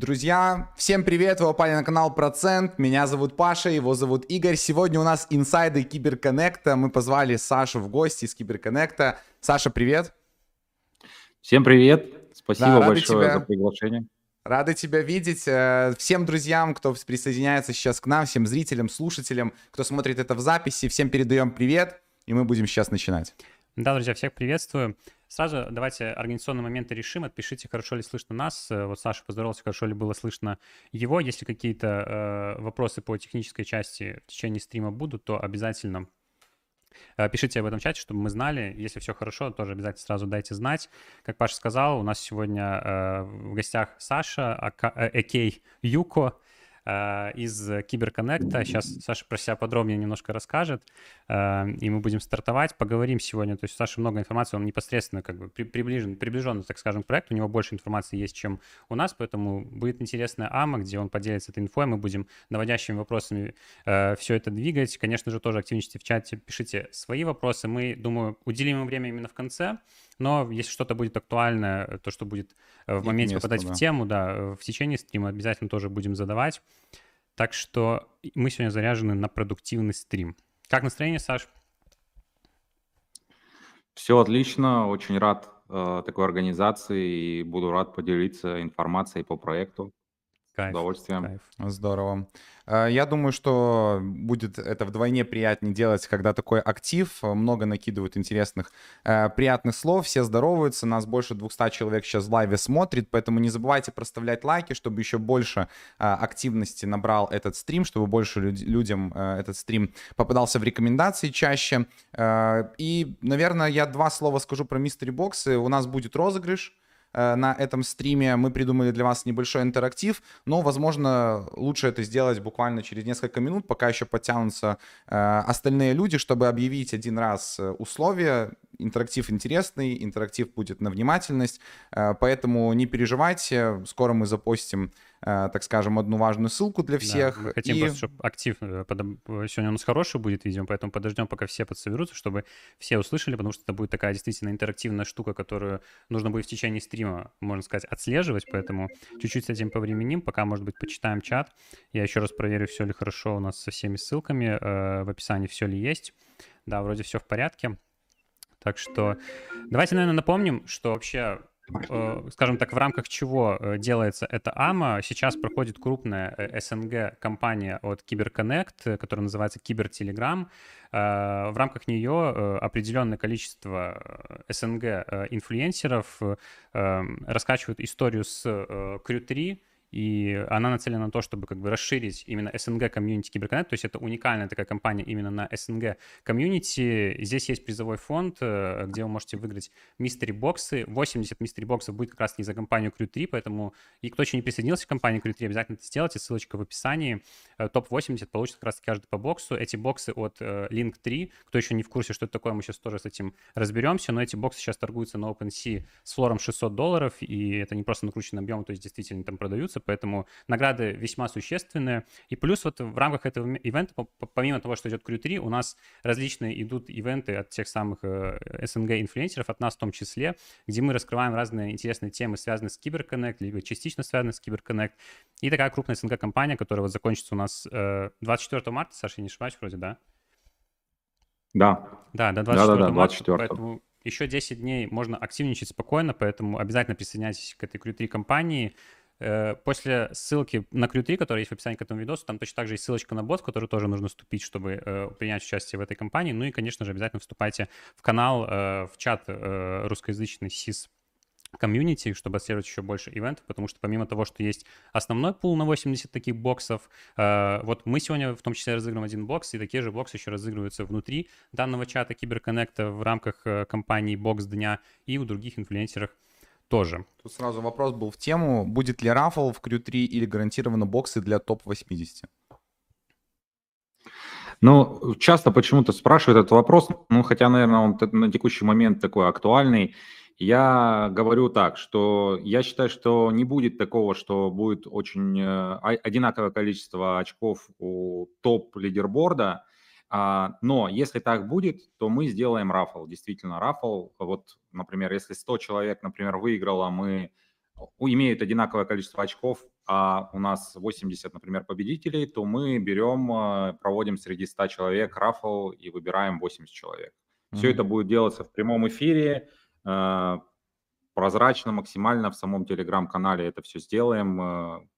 Друзья, всем привет, вы попали на канал Процент, меня зовут Паша, его зовут Игорь. Сегодня у нас инсайды Киберконнекта, мы позвали Сашу в гости из Киберконнекта. Саша, привет. Всем привет, спасибо да, большое тебя, за приглашение. Рады тебя видеть. Э, всем друзьям, кто присоединяется сейчас к нам, всем зрителям, слушателям, кто смотрит это в записи, всем передаем привет, и мы будем сейчас начинать. Да, друзья, всех приветствую. Сразу давайте организационные моменты решим. Отпишите, хорошо ли слышно нас. Э, вот Саша поздоровался, хорошо ли было слышно его. Если какие-то э, вопросы по технической части в течение стрима будут, то обязательно э, Пишите об этом чате, чтобы мы знали. Если все хорошо, тоже обязательно сразу дайте знать. Как Паша сказал, у нас сегодня э, в гостях Саша, Экей Юко. Э, из Киберконнекта. Сейчас Саша про себя подробнее немножко расскажет, э, и мы будем стартовать, поговорим сегодня. То есть у Саши много информации, он непосредственно как бы приближен, приближен, так скажем, к проекту, у него больше информации есть, чем у нас, поэтому будет интересная АМА, где он поделится этой инфой, мы будем наводящими вопросами э, все это двигать. Конечно же, тоже активничайте в чате, пишите свои вопросы. Мы, думаю, уделим им время именно в конце, но если что-то будет актуальное, то, что будет э, в моменте место, попадать да. в тему, да, э, в течение стрима обязательно тоже будем задавать. Так что мы сегодня заряжены на продуктивный стрим. Как настроение, Саш? Все отлично, очень рад э, такой организации и буду рад поделиться информацией по проекту. Кайф, удовольствием. Кайф. Здорово. Э, я думаю, что будет это вдвойне приятнее делать, когда такой актив, э, много накидывают интересных, э, приятных слов, все здороваются, нас больше 200 человек сейчас в лайве смотрит, поэтому не забывайте проставлять лайки, чтобы еще больше активности набрал этот стрим, чтобы больше людям этот стрим попадался в рекомендации чаще. И, наверное, я два слова скажу про мистери боксы. У нас будет розыгрыш, на этом стриме. Мы придумали для вас небольшой интерактив, но, возможно, лучше это сделать буквально через несколько минут, пока еще подтянутся э, остальные люди, чтобы объявить один раз э, условия. Интерактив интересный, интерактив будет на внимательность, поэтому не переживайте, скоро мы запостим Э, так скажем, одну важную ссылку для всех. Да, мы хотим и... просто, чтобы актив... Э, сегодня у нас хороший будет видео, поэтому подождем, пока все подсоберутся, чтобы все услышали, потому что это будет такая действительно интерактивная штука, которую нужно будет в течение стрима, можно сказать, отслеживать, поэтому чуть-чуть с этим повременим, пока, может быть, почитаем чат. Я еще раз проверю, все ли хорошо у нас со всеми ссылками, э, в описании все ли есть. Да, вроде все в порядке. Так что давайте, наверное, напомним, что вообще Э, скажем так, в рамках чего э, делается эта АМА. Сейчас проходит крупная э, СНГ компания от Киберконнект, которая называется Кибертелеграм. В рамках нее определенное количество СНГ инфлюенсеров раскачивают историю с Crew 3, и она нацелена на то, чтобы как бы расширить именно СНГ комьюнити Киберконнект, то есть это уникальная такая компания именно на СНГ комьюнити. Здесь есть призовой фонд, э, где вы можете выиграть мистери боксы. 80 мистери боксов будет как раз таки за компанию Crew 3, поэтому и кто еще не присоединился к компании Crew 3, обязательно это сделайте, ссылочка в описании. Э, Топ-80 получит как раз каждый по боксу. Эти боксы от э, Link 3, кто еще не в курсе, что это такое, мы сейчас тоже с этим разберемся, но эти боксы сейчас торгуются на OpenSea с флором 600 долларов, и это не просто накрученный объем, то есть действительно там продаются, поэтому награды весьма существенные. И плюс вот в рамках этого ивента, помимо того, что идет Crew 3, у нас различные идут ивенты от тех самых э, СНГ-инфлюенсеров, от нас в том числе, где мы раскрываем разные интересные темы, связанные с Киберконнект, либо частично связанные с Киберконнект. И такая крупная СНГ-компания, которая вот закончится у нас 24 э, марта, Саша, я не ошибаюсь вроде, да? Да. Да, до 24 да, да, да, 24. марта, поэтому еще 10 дней можно активничать спокойно, поэтому обязательно присоединяйтесь к этой Crew 3 компании. Э, после ссылки на Crew который есть в описании к этому видосу, там точно так же есть ссылочка на бот, в который тоже нужно вступить, чтобы э, принять участие в этой компании. Ну и, конечно же, обязательно вступайте в канал, э, в чат русскоязычный СИС комьюнити, чтобы отслеживать еще больше ивентов, потому что помимо того, что есть основной пул на 80 таких боксов, э, вот мы сегодня в том числе разыгрываем один бокс, и такие же боксы еще разыгрываются внутри данного чата Киберконнекта в рамках компании Бокс Дня и у других инфлюенсеров тоже. Тут сразу вопрос был в тему, будет ли рафл в Crew 3 или гарантированно боксы для топ-80? Ну, часто почему-то спрашивают этот вопрос, ну, хотя, наверное, он на текущий момент такой актуальный. Я говорю так, что я считаю, что не будет такого, что будет очень э, одинаковое количество очков у топ-лидерборда, а, но если так будет, то мы сделаем рафл, действительно рафл. Вот, например, если 100 человек, например, выиграло, мы имеют одинаковое количество очков, а у нас 80, например, победителей, то мы берем, э, проводим среди 100 человек рафл и выбираем 80 человек. Все mm-hmm. это будет делаться в прямом эфире, э, прозрачно, максимально в самом телеграм-канале это все сделаем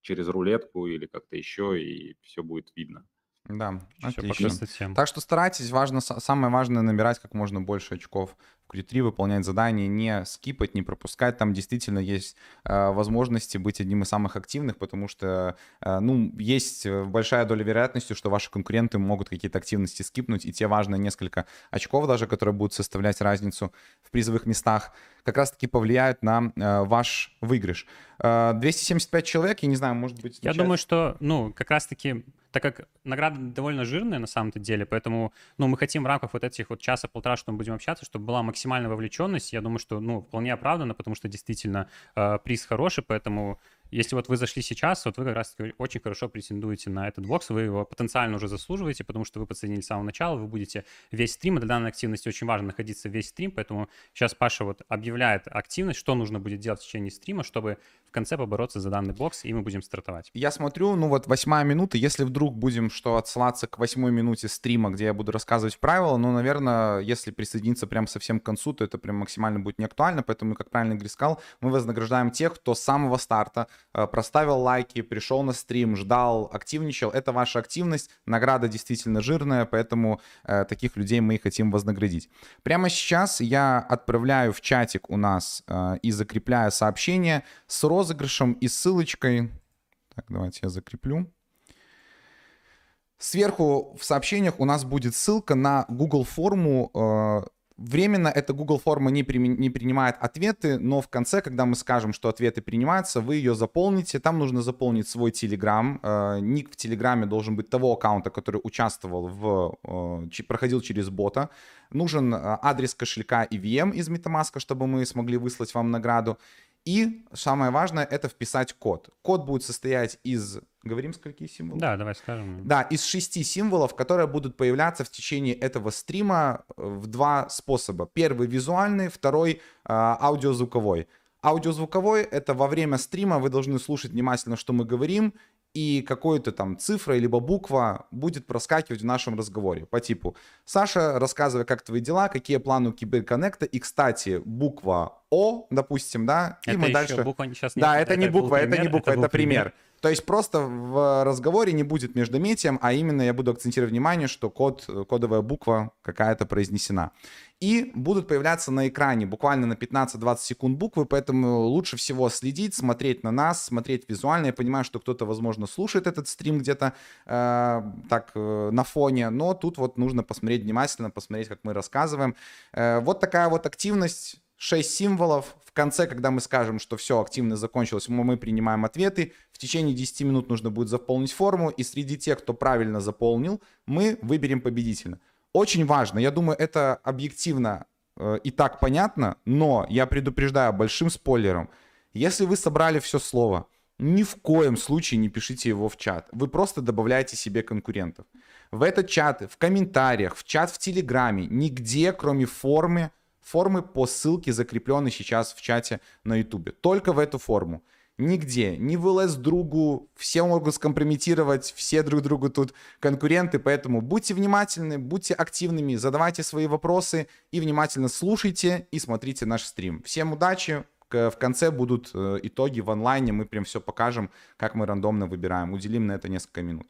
через рулетку или как-то еще, и все будет видно. Да, отлично. Так что старайтесь, важно, самое важное набирать как можно больше очков в Q3, выполнять задания, не скипать, не пропускать. Там действительно есть э, возможности быть одним из самых активных, потому что, э, ну, есть э, большая доля вероятности, что ваши конкуренты могут какие-то активности скипнуть, и те важные несколько очков даже, которые будут составлять разницу в призовых местах, как раз-таки повлияют на э, ваш выигрыш. Э, 275 человек, я не знаю, может быть... Я думаю, что, ну, как раз-таки так как награда довольно жирная на самом-то деле, поэтому, ну, мы хотим в рамках вот этих вот часа-полтора, что мы будем общаться, чтобы была максимальная вовлеченность. Я думаю, что, ну, вполне оправдано, потому что действительно э, приз хороший, поэтому если вот вы зашли сейчас, вот вы как раз очень хорошо претендуете на этот бокс, вы его потенциально уже заслуживаете, потому что вы подсоединили с самого начала, вы будете весь стрим, для данной активности очень важно находиться весь стрим, поэтому сейчас Паша вот объявляет активность, что нужно будет делать в течение стрима, чтобы конце побороться за данный бокс, и мы будем стартовать. Я смотрю, ну вот восьмая минута, если вдруг будем что отсылаться к восьмой минуте стрима, где я буду рассказывать правила, ну, наверное, если присоединиться прямо совсем к концу, то это прям максимально будет не актуально, поэтому, как правильно Игорь сказал, мы вознаграждаем тех, кто с самого старта Э, проставил лайки, пришел на стрим, ждал, активничал. Это ваша активность, награда действительно жирная, поэтому э, таких людей мы и хотим вознаградить. Прямо сейчас я отправляю в чатик у нас э, и закрепляю сообщение с розыгрышем и ссылочкой. Так, давайте я закреплю. Сверху в сообщениях у нас будет ссылка на Google форму э, Временно эта Google форма не, при, не принимает ответы, но в конце, когда мы скажем, что ответы принимаются, вы ее заполните. Там нужно заполнить свой Telegram. Э, ник в Телеграме должен быть того аккаунта, который участвовал в, э, проходил через бота. Нужен адрес кошелька EVM из MetaMask, чтобы мы смогли выслать вам награду. И самое важное это вписать код. Код будет состоять из, говорим, скольки символов? Да, давай скажем. Да, из шести символов, которые будут появляться в течение этого стрима э, в два способа. Первый визуальный, второй э, аудиозвуковой. Аудиозвуковой — это во время стрима вы должны слушать внимательно, что мы говорим, и какой-то там цифра либо буква будет проскакивать в нашем разговоре по типу «Саша, рассказывай, как твои дела, какие планы у Киберконнекта». И, кстати, буква О, допустим, да, и это мы дальше... буква сейчас не... Да, это, это не буква, это не буква, это, это пример. пример. То есть просто в разговоре не будет междометием, а именно я буду акцентировать внимание, что код, кодовая буква какая-то произнесена. И будут появляться на экране буквально на 15-20 секунд буквы, поэтому лучше всего следить, смотреть на нас, смотреть визуально. Я понимаю, что кто-то, возможно, слушает этот стрим где-то э, так э, на фоне, но тут вот нужно посмотреть внимательно, посмотреть, как мы рассказываем. Э, вот такая вот активность 6 символов. В конце, когда мы скажем, что все, активность закончилась, мы принимаем ответы. В течение 10 минут нужно будет заполнить форму. И среди тех, кто правильно заполнил, мы выберем победителя. Очень важно, я думаю, это объективно э, и так понятно, но я предупреждаю большим спойлером. Если вы собрали все слово, ни в коем случае не пишите его в чат. Вы просто добавляете себе конкурентов. В этот чат, в комментариях, в чат в Телеграме, нигде, кроме формы, формы по ссылке, закрепленной сейчас в чате на Ютубе. Только в эту форму. Нигде. Не вылез другу, все могут скомпрометировать, все друг другу тут конкуренты, поэтому будьте внимательны, будьте активными, задавайте свои вопросы и внимательно слушайте и смотрите наш стрим. Всем удачи, в конце будут э, итоги в онлайне, мы прям все покажем, как мы рандомно выбираем. Уделим на это несколько минут.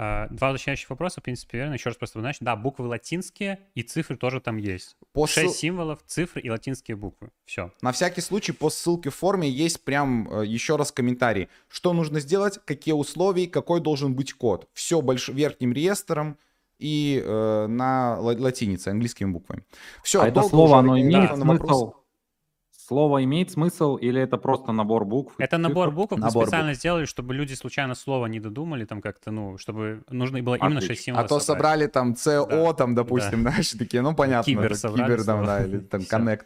А, два уточняющих вопроса, в принципе, верно. Еще раз просто значит, да, буквы латинские и цифры тоже там есть. По Шесть ссыл... символов, цифры и латинские буквы. Все. На всякий случай по ссылке в форме есть прям э, еще раз комментарий. Что нужно сделать, какие условия, какой должен быть код. Все больш... верхним реестром и э, на латинице, английскими буквами. Все, а это слово, оно имеет смысл Слово имеет смысл или это просто набор букв? Это набор букв, набор мы специально букв. сделали, чтобы люди случайно слово не додумали, там как-то, ну, чтобы нужно было именно Отлично. 6 символов А то собрать. собрали там CO, да. там, допустим, да. знаешь, такие, ну, понятно. Кибер собрали. Кибер, там, да, или там Connect.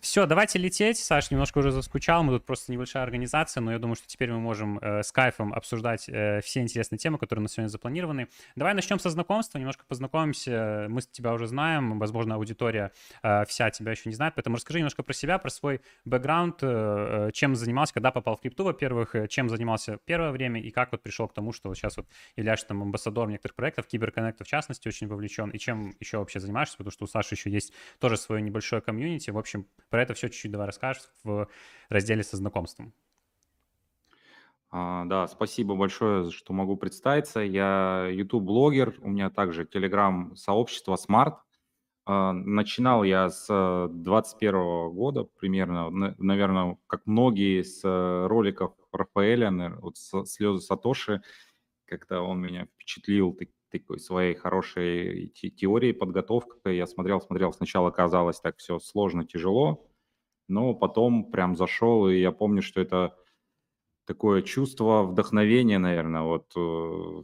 Все, давайте лететь. Саш немножко уже заскучал. Мы тут просто небольшая организация, но я думаю, что теперь мы можем э, с кайфом обсуждать э, все интересные темы, которые у нас сегодня запланированы. Давай начнем со знакомства, немножко познакомимся. Мы тебя уже знаем, возможно, аудитория э, вся тебя еще не знает, поэтому расскажи немножко про себя, про свой бэкграунд, э, э чем занимался, когда попал в крипту, во-первых, э, чем занимался первое время и как вот пришел к тому, что вот сейчас вот являешься там амбассадором некоторых проектов, Киберконнекта в частности очень вовлечен, и чем еще вообще занимаешься, потому что у Саши еще есть тоже свое небольшое комьюнити. В общем, про это все чуть-чуть давай расскажешь в разделе со знакомством. А, да, спасибо большое, что могу представиться. Я YouTube-блогер, у меня также Telegram-сообщество Smart. А, начинал я с 21 года примерно, наверное, как многие с роликов Рафаэля, вот «Слезы Сатоши», как-то он меня впечатлил такой своей хорошей теорией, подготовкой. Я смотрел, смотрел, сначала казалось так все сложно, тяжело, но потом прям зашел, и я помню, что это такое чувство вдохновения, наверное, вот э,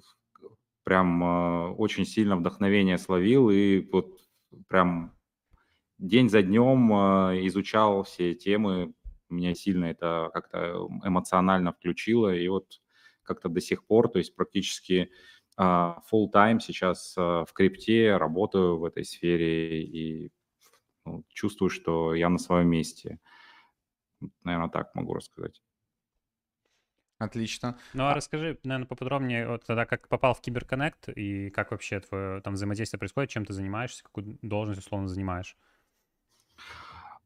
прям э, очень сильно вдохновение словил, и вот прям день за днем э, изучал все темы, меня сильно это как-то эмоционально включило, и вот как-то до сих пор, то есть практически full time сейчас в крипте, работаю в этой сфере и ну, чувствую, что я на своем месте. Наверное, так могу рассказать. Отлично. Ну а, а расскажи, наверное, поподробнее, вот тогда как попал в Киберконнект и как вообще твое там взаимодействие происходит, чем ты занимаешься, какую должность условно занимаешь?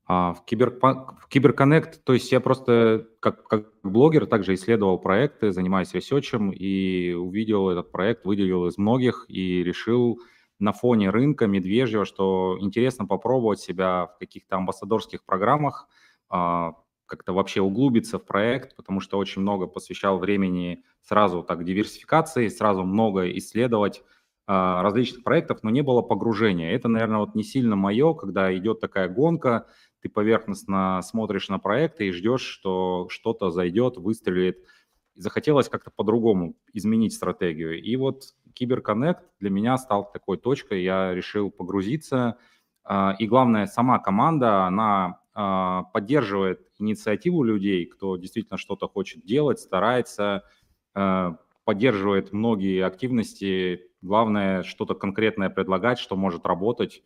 А, в, Кибер, в Киберконнект, то есть я просто как, как блогер также исследовал проекты, занимаюсь ресерчем и увидел этот проект, выделил из многих и решил на фоне рынка медвежьего, что интересно попробовать себя в каких-то амбассадорских программах, а, как-то вообще углубиться в проект, потому что очень много посвящал времени сразу так диверсификации, сразу много исследовать а, различных проектов, но не было погружения. Это, наверное, вот не сильно мое, когда идет такая гонка, ты поверхностно смотришь на проекты и ждешь, что что-то зайдет, выстрелит. Захотелось как-то по-другому изменить стратегию. И вот Киберконнект для меня стал такой точкой, я решил погрузиться. А, и главное, сама команда, она а, поддерживает инициативу людей, кто действительно что-то хочет делать, старается, а, поддерживает многие активности. Главное, что-то конкретное предлагать, что может работать.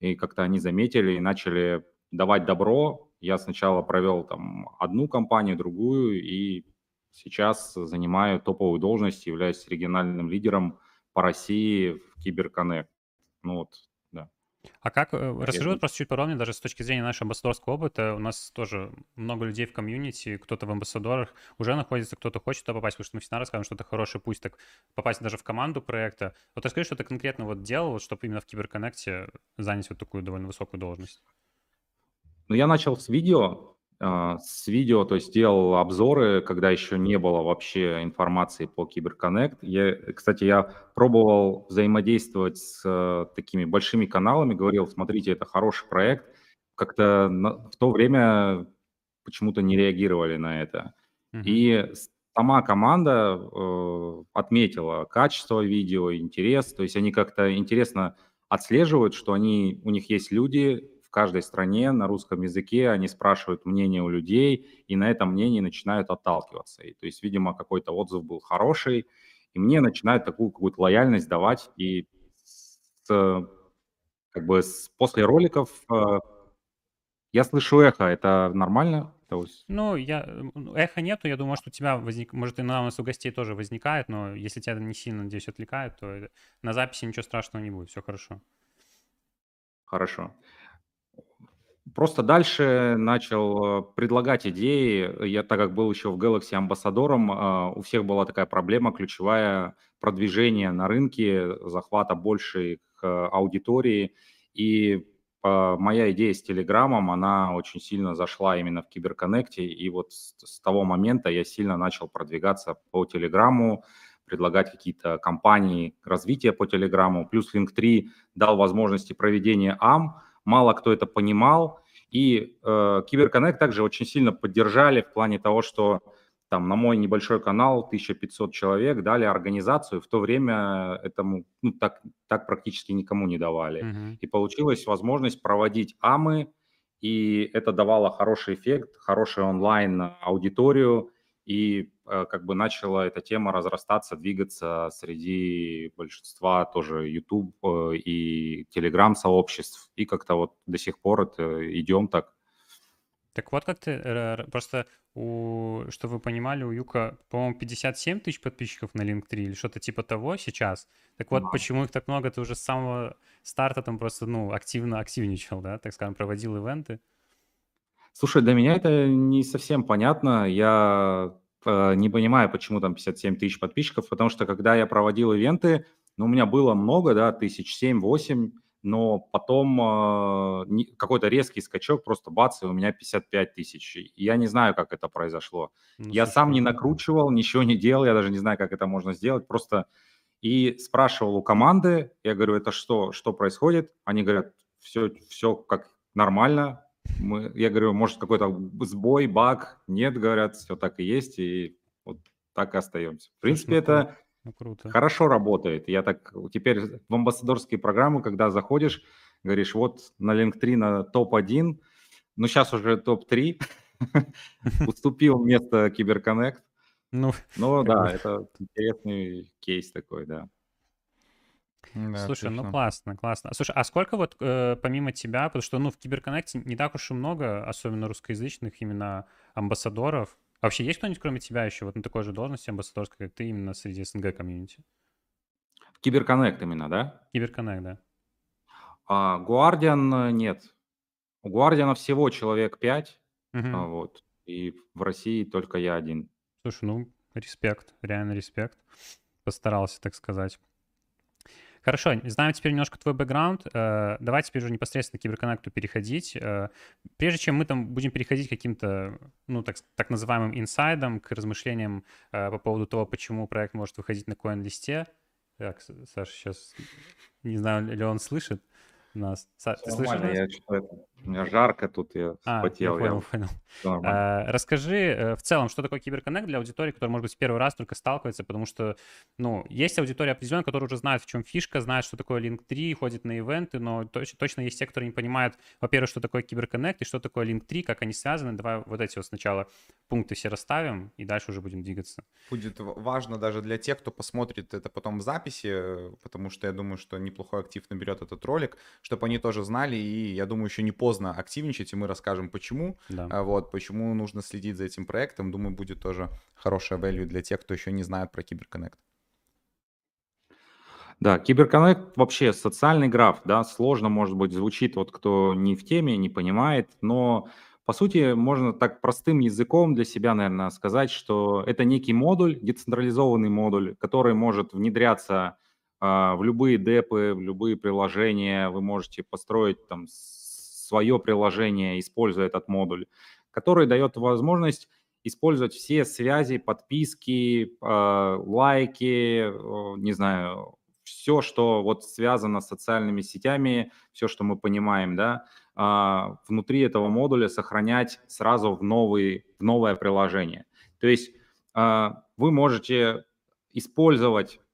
И как-то они заметили и начали давать добро. Я сначала провел там одну компанию, другую, и сейчас занимаю топовую должность, являюсь региональным лидером по России в Киберконнект. Ну вот, а как, э, расскажи вот просто чуть подробнее, даже с точки зрения нашего амбассадорского опыта, у нас тоже много людей в комьюнити, кто-то в амбассадорах уже находится, кто-то хочет туда попасть, потому что мы всегда рассказываем, что это хороший путь так попасть даже в команду проекта. Вот расскажи, что ты конкретно вот делал, чтобы именно в Киберконнекте занять вот такую довольно высокую должность. Ну, я начал с видео, а, с видео, то есть делал обзоры, когда еще не было вообще информации по Киберконнект. Я, кстати, я пробовал взаимодействовать с э, такими большими каналами, говорил, смотрите, это хороший проект. Как-то в то время почему-то не реагировали на это. Uh-huh. И сама команда э, отметила качество видео, интерес, то есть они как-то интересно отслеживают, что они, у них есть люди, каждой стране на русском языке они спрашивают мнение у людей, и на этом мнении начинают отталкиваться. И, то есть, видимо, какой-то отзыв был хороший, и мне начинают такую какую-то лояльность давать. И с, как бы с, после роликов э, я слышу эхо, это нормально? То есть... Ну, я, эхо нету, я думаю, что у тебя возник, может, и на у нас у гостей тоже возникает, но если тебя не сильно, надеюсь, отвлекает, то на записи ничего страшного не будет, все хорошо. Хорошо. Просто дальше начал э, предлагать идеи. Я, так как был еще в Galaxy амбассадором, а, у всех была такая проблема ключевая продвижение на рынке, захвата большей аудитории. И а, моя идея с Телеграмом, она очень сильно зашла именно в Киберконнекте. И вот с того момента я сильно начал продвигаться по Телеграму, предлагать какие-то компании развития по Телеграму. Плюс Link3 дал возможности проведения АМ, мало кто это понимал, и э, Киберконнект также очень сильно поддержали в плане того, что там на мой небольшой канал 1500 человек дали организацию, в то время этому ну, так, так практически никому не давали. Uh-huh. И получилась возможность проводить АМы и это давало хороший эффект, хороший онлайн-аудиторию, и как бы начала эта тема разрастаться, двигаться среди большинства тоже YouTube э, и Telegram сообществ, и как-то вот до сих пор это идем так. Так вот как ты, просто, у, чтобы вы понимали, у Юка, по-моему, 57 тысяч подписчиков на Linktree или что-то типа того сейчас. Так вот, да. почему их так много? Ты уже с самого старта там просто, ну, активно активничал, да, так скажем, проводил ивенты. Слушай, для меня это не совсем понятно. Я э, не понимаю, почему там 57 тысяч подписчиков, потому что когда я проводил ивенты, ну, у меня было много, да, тысяч семь-восемь, но потом э, какой-то резкий скачок, просто бац, и у меня 55 тысяч. Я не знаю, как это произошло. Ну, я сам не накручивал, ничего не делал, я даже не знаю, как это можно сделать, просто и спрашивал у команды, я говорю, это что, что происходит? Они говорят, все, все как нормально. Мы, я говорю, может какой-то сбой, баг? Нет, говорят, все так и есть, и вот так и остаемся. В принципе, это ну, круто. Хорошо работает. Я так теперь в амбассадорские программы, когда заходишь, говоришь, вот на LinkedIn на топ-1, ну сейчас уже топ-3, уступил место Киберконнект. Ну, ну да, это интересный кейс такой, да. Да, Слушай, ну классно, классно. Слушай, а сколько вот э, помимо тебя, потому что ну в Киберконнекте не так уж и много, особенно русскоязычных именно амбассадоров, а вообще есть кто-нибудь, кроме тебя, еще вот на такой же должности амбассадорской, как ты, именно среди СНГ комьюнити? Киберконнект именно, да? Киберконнект, да. А, Guardian нет. У Guardian всего человек 5, угу. а, вот, и в России только я один. Слушай, ну, респект, реально респект. Постарался, так сказать. Хорошо, знаем теперь немножко твой бэкграунд. Э, давай теперь уже непосредственно к киберконнекту переходить. Э, прежде чем мы там будем переходить к каким-то, ну, так, так называемым инсайдам, к размышлениям э, по поводу того, почему проект может выходить на коин-листе. Так, Саша сейчас, не знаю, ли он слышит нас. Са, ты слышишь нас? Я у меня жарко тут, я а, вспотел. Я понял, я... понял. А, расскажи э, в целом, что такое киберконнект для аудитории, которая, может быть, первый раз только сталкивается, потому что, ну, есть аудитория определенная, которая уже знает, в чем фишка, знает, что такое Link3, ходит на ивенты, но точно, точно есть те, которые не понимают, во-первых, что такое киберконнект и что такое Link3, как они связаны. Давай вот эти вот сначала пункты все расставим, и дальше уже будем двигаться. Будет важно даже для тех, кто посмотрит это потом в записи, потому что я думаю, что неплохой актив наберет этот ролик, чтобы они тоже знали, и я думаю, еще не поздно активничать, и мы расскажем, почему. Да. А вот, почему нужно следить за этим проектом. Думаю, будет тоже хорошая value для тех, кто еще не знает про Киберконнект. Да, Киберконнект вообще социальный граф, да, сложно, может быть, звучит, вот кто не в теме, не понимает, но по сути можно так простым языком для себя, наверное, сказать, что это некий модуль, децентрализованный модуль, который может внедряться э, в любые депы, в любые приложения, вы можете построить там свое приложение, используя этот модуль, который дает возможность использовать все связи, подписки, э, лайки, э, не знаю, все, что вот связано с социальными сетями, все, что мы понимаем, да, э, внутри этого модуля сохранять сразу в, новый, в новое приложение. То есть э, вы можете использовать а,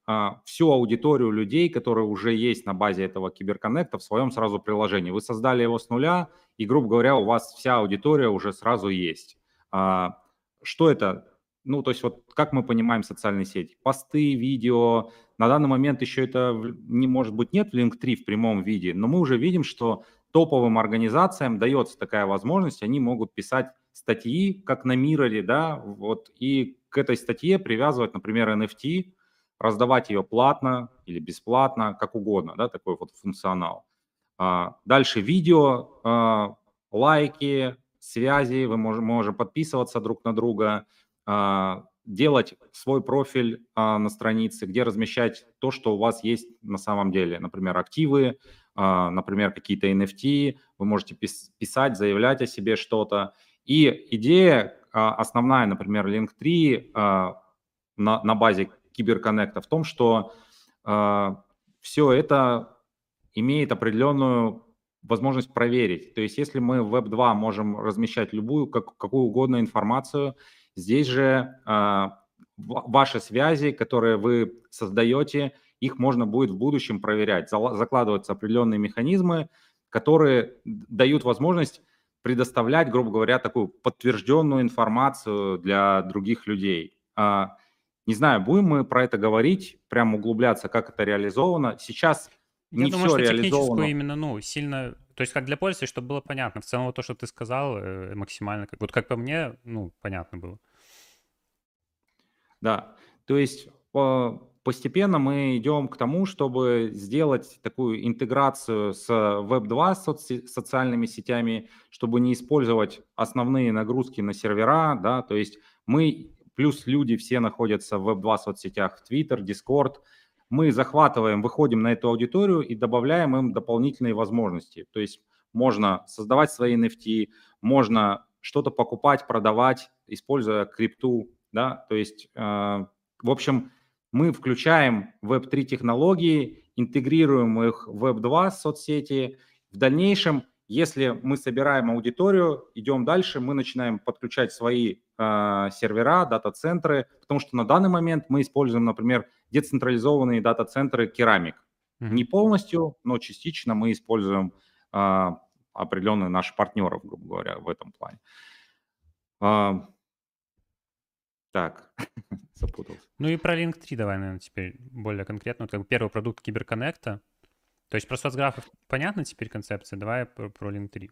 всю аудиторию людей, которые уже есть на базе этого киберконнекта в своем сразу приложении. Вы создали его с нуля, и, грубо говоря, у вас вся аудитория уже сразу есть. А, что это? Ну, то есть вот как мы понимаем социальные сети? Посты, видео. На данный момент еще это, не может быть, нет в Link3 в прямом виде, но мы уже видим, что топовым организациям дается такая возможность, они могут писать статьи, как на Мироре, да, вот, и к этой статье привязывать, например, NFT, раздавать ее платно или бесплатно, как угодно, да, такой вот функционал. А, дальше видео, а, лайки, связи, вы можете, можете подписываться друг на друга, а, делать свой профиль на странице, где размещать то, что у вас есть на самом деле, например, активы, например, какие-то NFT, вы можете писать, заявлять о себе что-то. И идея основная, например, Link3 на, на базе киберконнекта в том, что э, а, все это имеет определенную возможность проверить. То есть если мы в Web2 можем размещать любую, как, какую угодно информацию, здесь же э, ваши связи, которые вы создаете, их можно будет в будущем проверять. Закладываются определенные механизмы, которые дают возможность предоставлять, грубо говоря, такую подтвержденную информацию для других людей. А, не знаю, будем мы про это говорить, прям углубляться, как это реализовано. Сейчас Я не думаю, все что реализовано. именно, ну, сильно, то есть как для пользователя, чтобы было понятно. В целом вот то, что ты сказал, э, максимально, вот как по мне, ну, понятно было. Да, то есть постепенно мы идем к тому, чтобы сделать такую интеграцию с Web2 соци- социальными сетями, чтобы не использовать основные нагрузки на сервера, да, то есть мы, плюс люди все находятся в Web2 соцсетях, Twitter, Discord, мы захватываем, выходим на эту аудиторию и добавляем им дополнительные возможности. То есть можно создавать свои NFT, можно что-то покупать, продавать, используя крипту, да, то есть, э, в общем, мы включаем Web3 технологии, интегрируем их в Web2 соцсети. В дальнейшем, если мы собираем аудиторию, идем дальше, мы начинаем подключать свои э, сервера, дата-центры, потому что на данный момент мы используем, например, децентрализованные дата-центры керамик. Mm-hmm. Не полностью, но частично мы используем э, определенные наши партнеров, грубо говоря, в этом плане. Э, так, запутался. Ну и про Link 3 давай, наверное, теперь более конкретно. Вот как первый продукт Киберконнекта. То есть про соцграфов понятна теперь концепция? Давай про, про Link 3.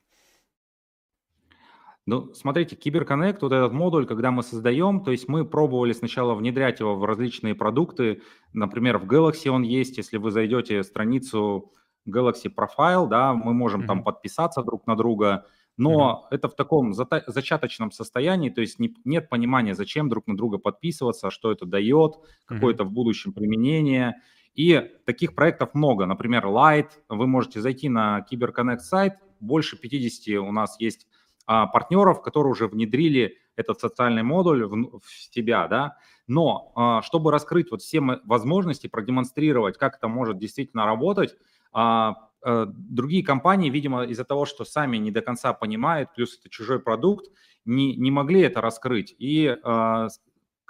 Ну, смотрите, Киберконнект, вот этот модуль, когда мы создаем, то есть мы пробовали сначала внедрять его в различные продукты, например, в Galaxy он есть, если вы зайдете страницу Galaxy Profile, да, мы можем mm-hmm. там подписаться друг на друга, но mm-hmm. это в таком зачаточном состоянии, то есть не, нет понимания, зачем друг на друга подписываться, что это дает, какое-то mm-hmm. в будущем применение. И таких проектов много. Например, Light, вы можете зайти на CyberConnect сайт, больше 50 у нас есть а, партнеров, которые уже внедрили этот социальный модуль в, в себя, да. Но а, чтобы раскрыть вот все возможности, продемонстрировать, как это может действительно работать, а, Э, другие компании, видимо, из-за того, что сами не до конца понимают, плюс это чужой продукт, не, не могли это раскрыть. И э,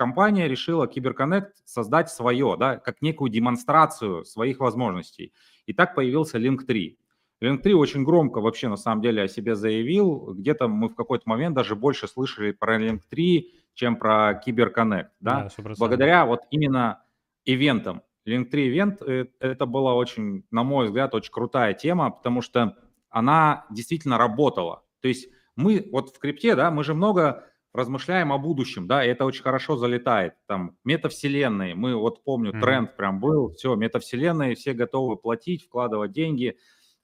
компания решила CyberConnect создать свое, да, как некую демонстрацию своих возможностей. И так появился Link3. Link3 очень громко вообще на самом деле о себе заявил. Где-то мы в какой-то момент даже больше слышали про Link3, чем про CyberConnect. Да? Да, Благодаря вот именно ивентам. Link3 Event э, это была очень, на мой взгляд, очень крутая тема, потому что она действительно работала. То есть мы вот в крипте, да, мы же много размышляем о будущем, да, и это очень хорошо залетает. Там метавселенные, мы вот помню, mm-hmm. тренд прям был, все, метавселенные, все готовы платить, вкладывать деньги,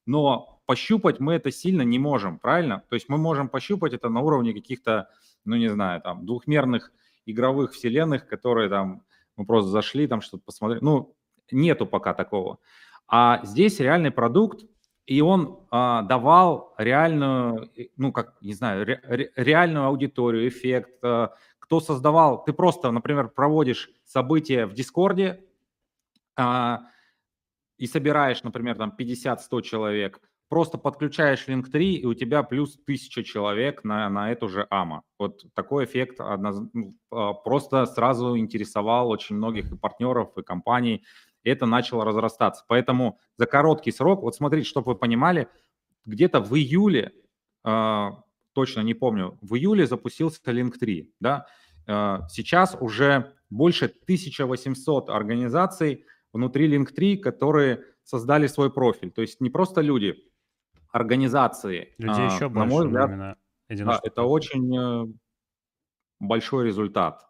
но пощупать мы это сильно не можем, правильно? То есть мы можем пощупать это на уровне каких-то, ну не знаю, там двухмерных игровых вселенных, которые там мы просто зашли там что-то посмотрели. Ну, нету пока такого. А здесь реальный продукт, и он а, давал реальную, ну, как, не знаю, ре, реальную аудиторию, эффект. А, кто создавал, ты просто, например, проводишь события в Дискорде а, и собираешь, например, там 50-100 человек, просто подключаешь Link3, и у тебя плюс 1000 человек на, на эту же AMA. Вот такой эффект одноз... Ну, а, просто сразу интересовал очень многих и партнеров, и компаний, это начало разрастаться. Поэтому за короткий срок, вот смотрите, чтобы вы понимали, где-то в июле, э, точно не помню, в июле запустился Link3, да, э, сейчас уже больше 1800 организаций внутри Link3, которые создали свой профиль. То есть не просто люди, организации. Людей а, еще больше, на мой взгляд, именно да, это очень э, большой результат.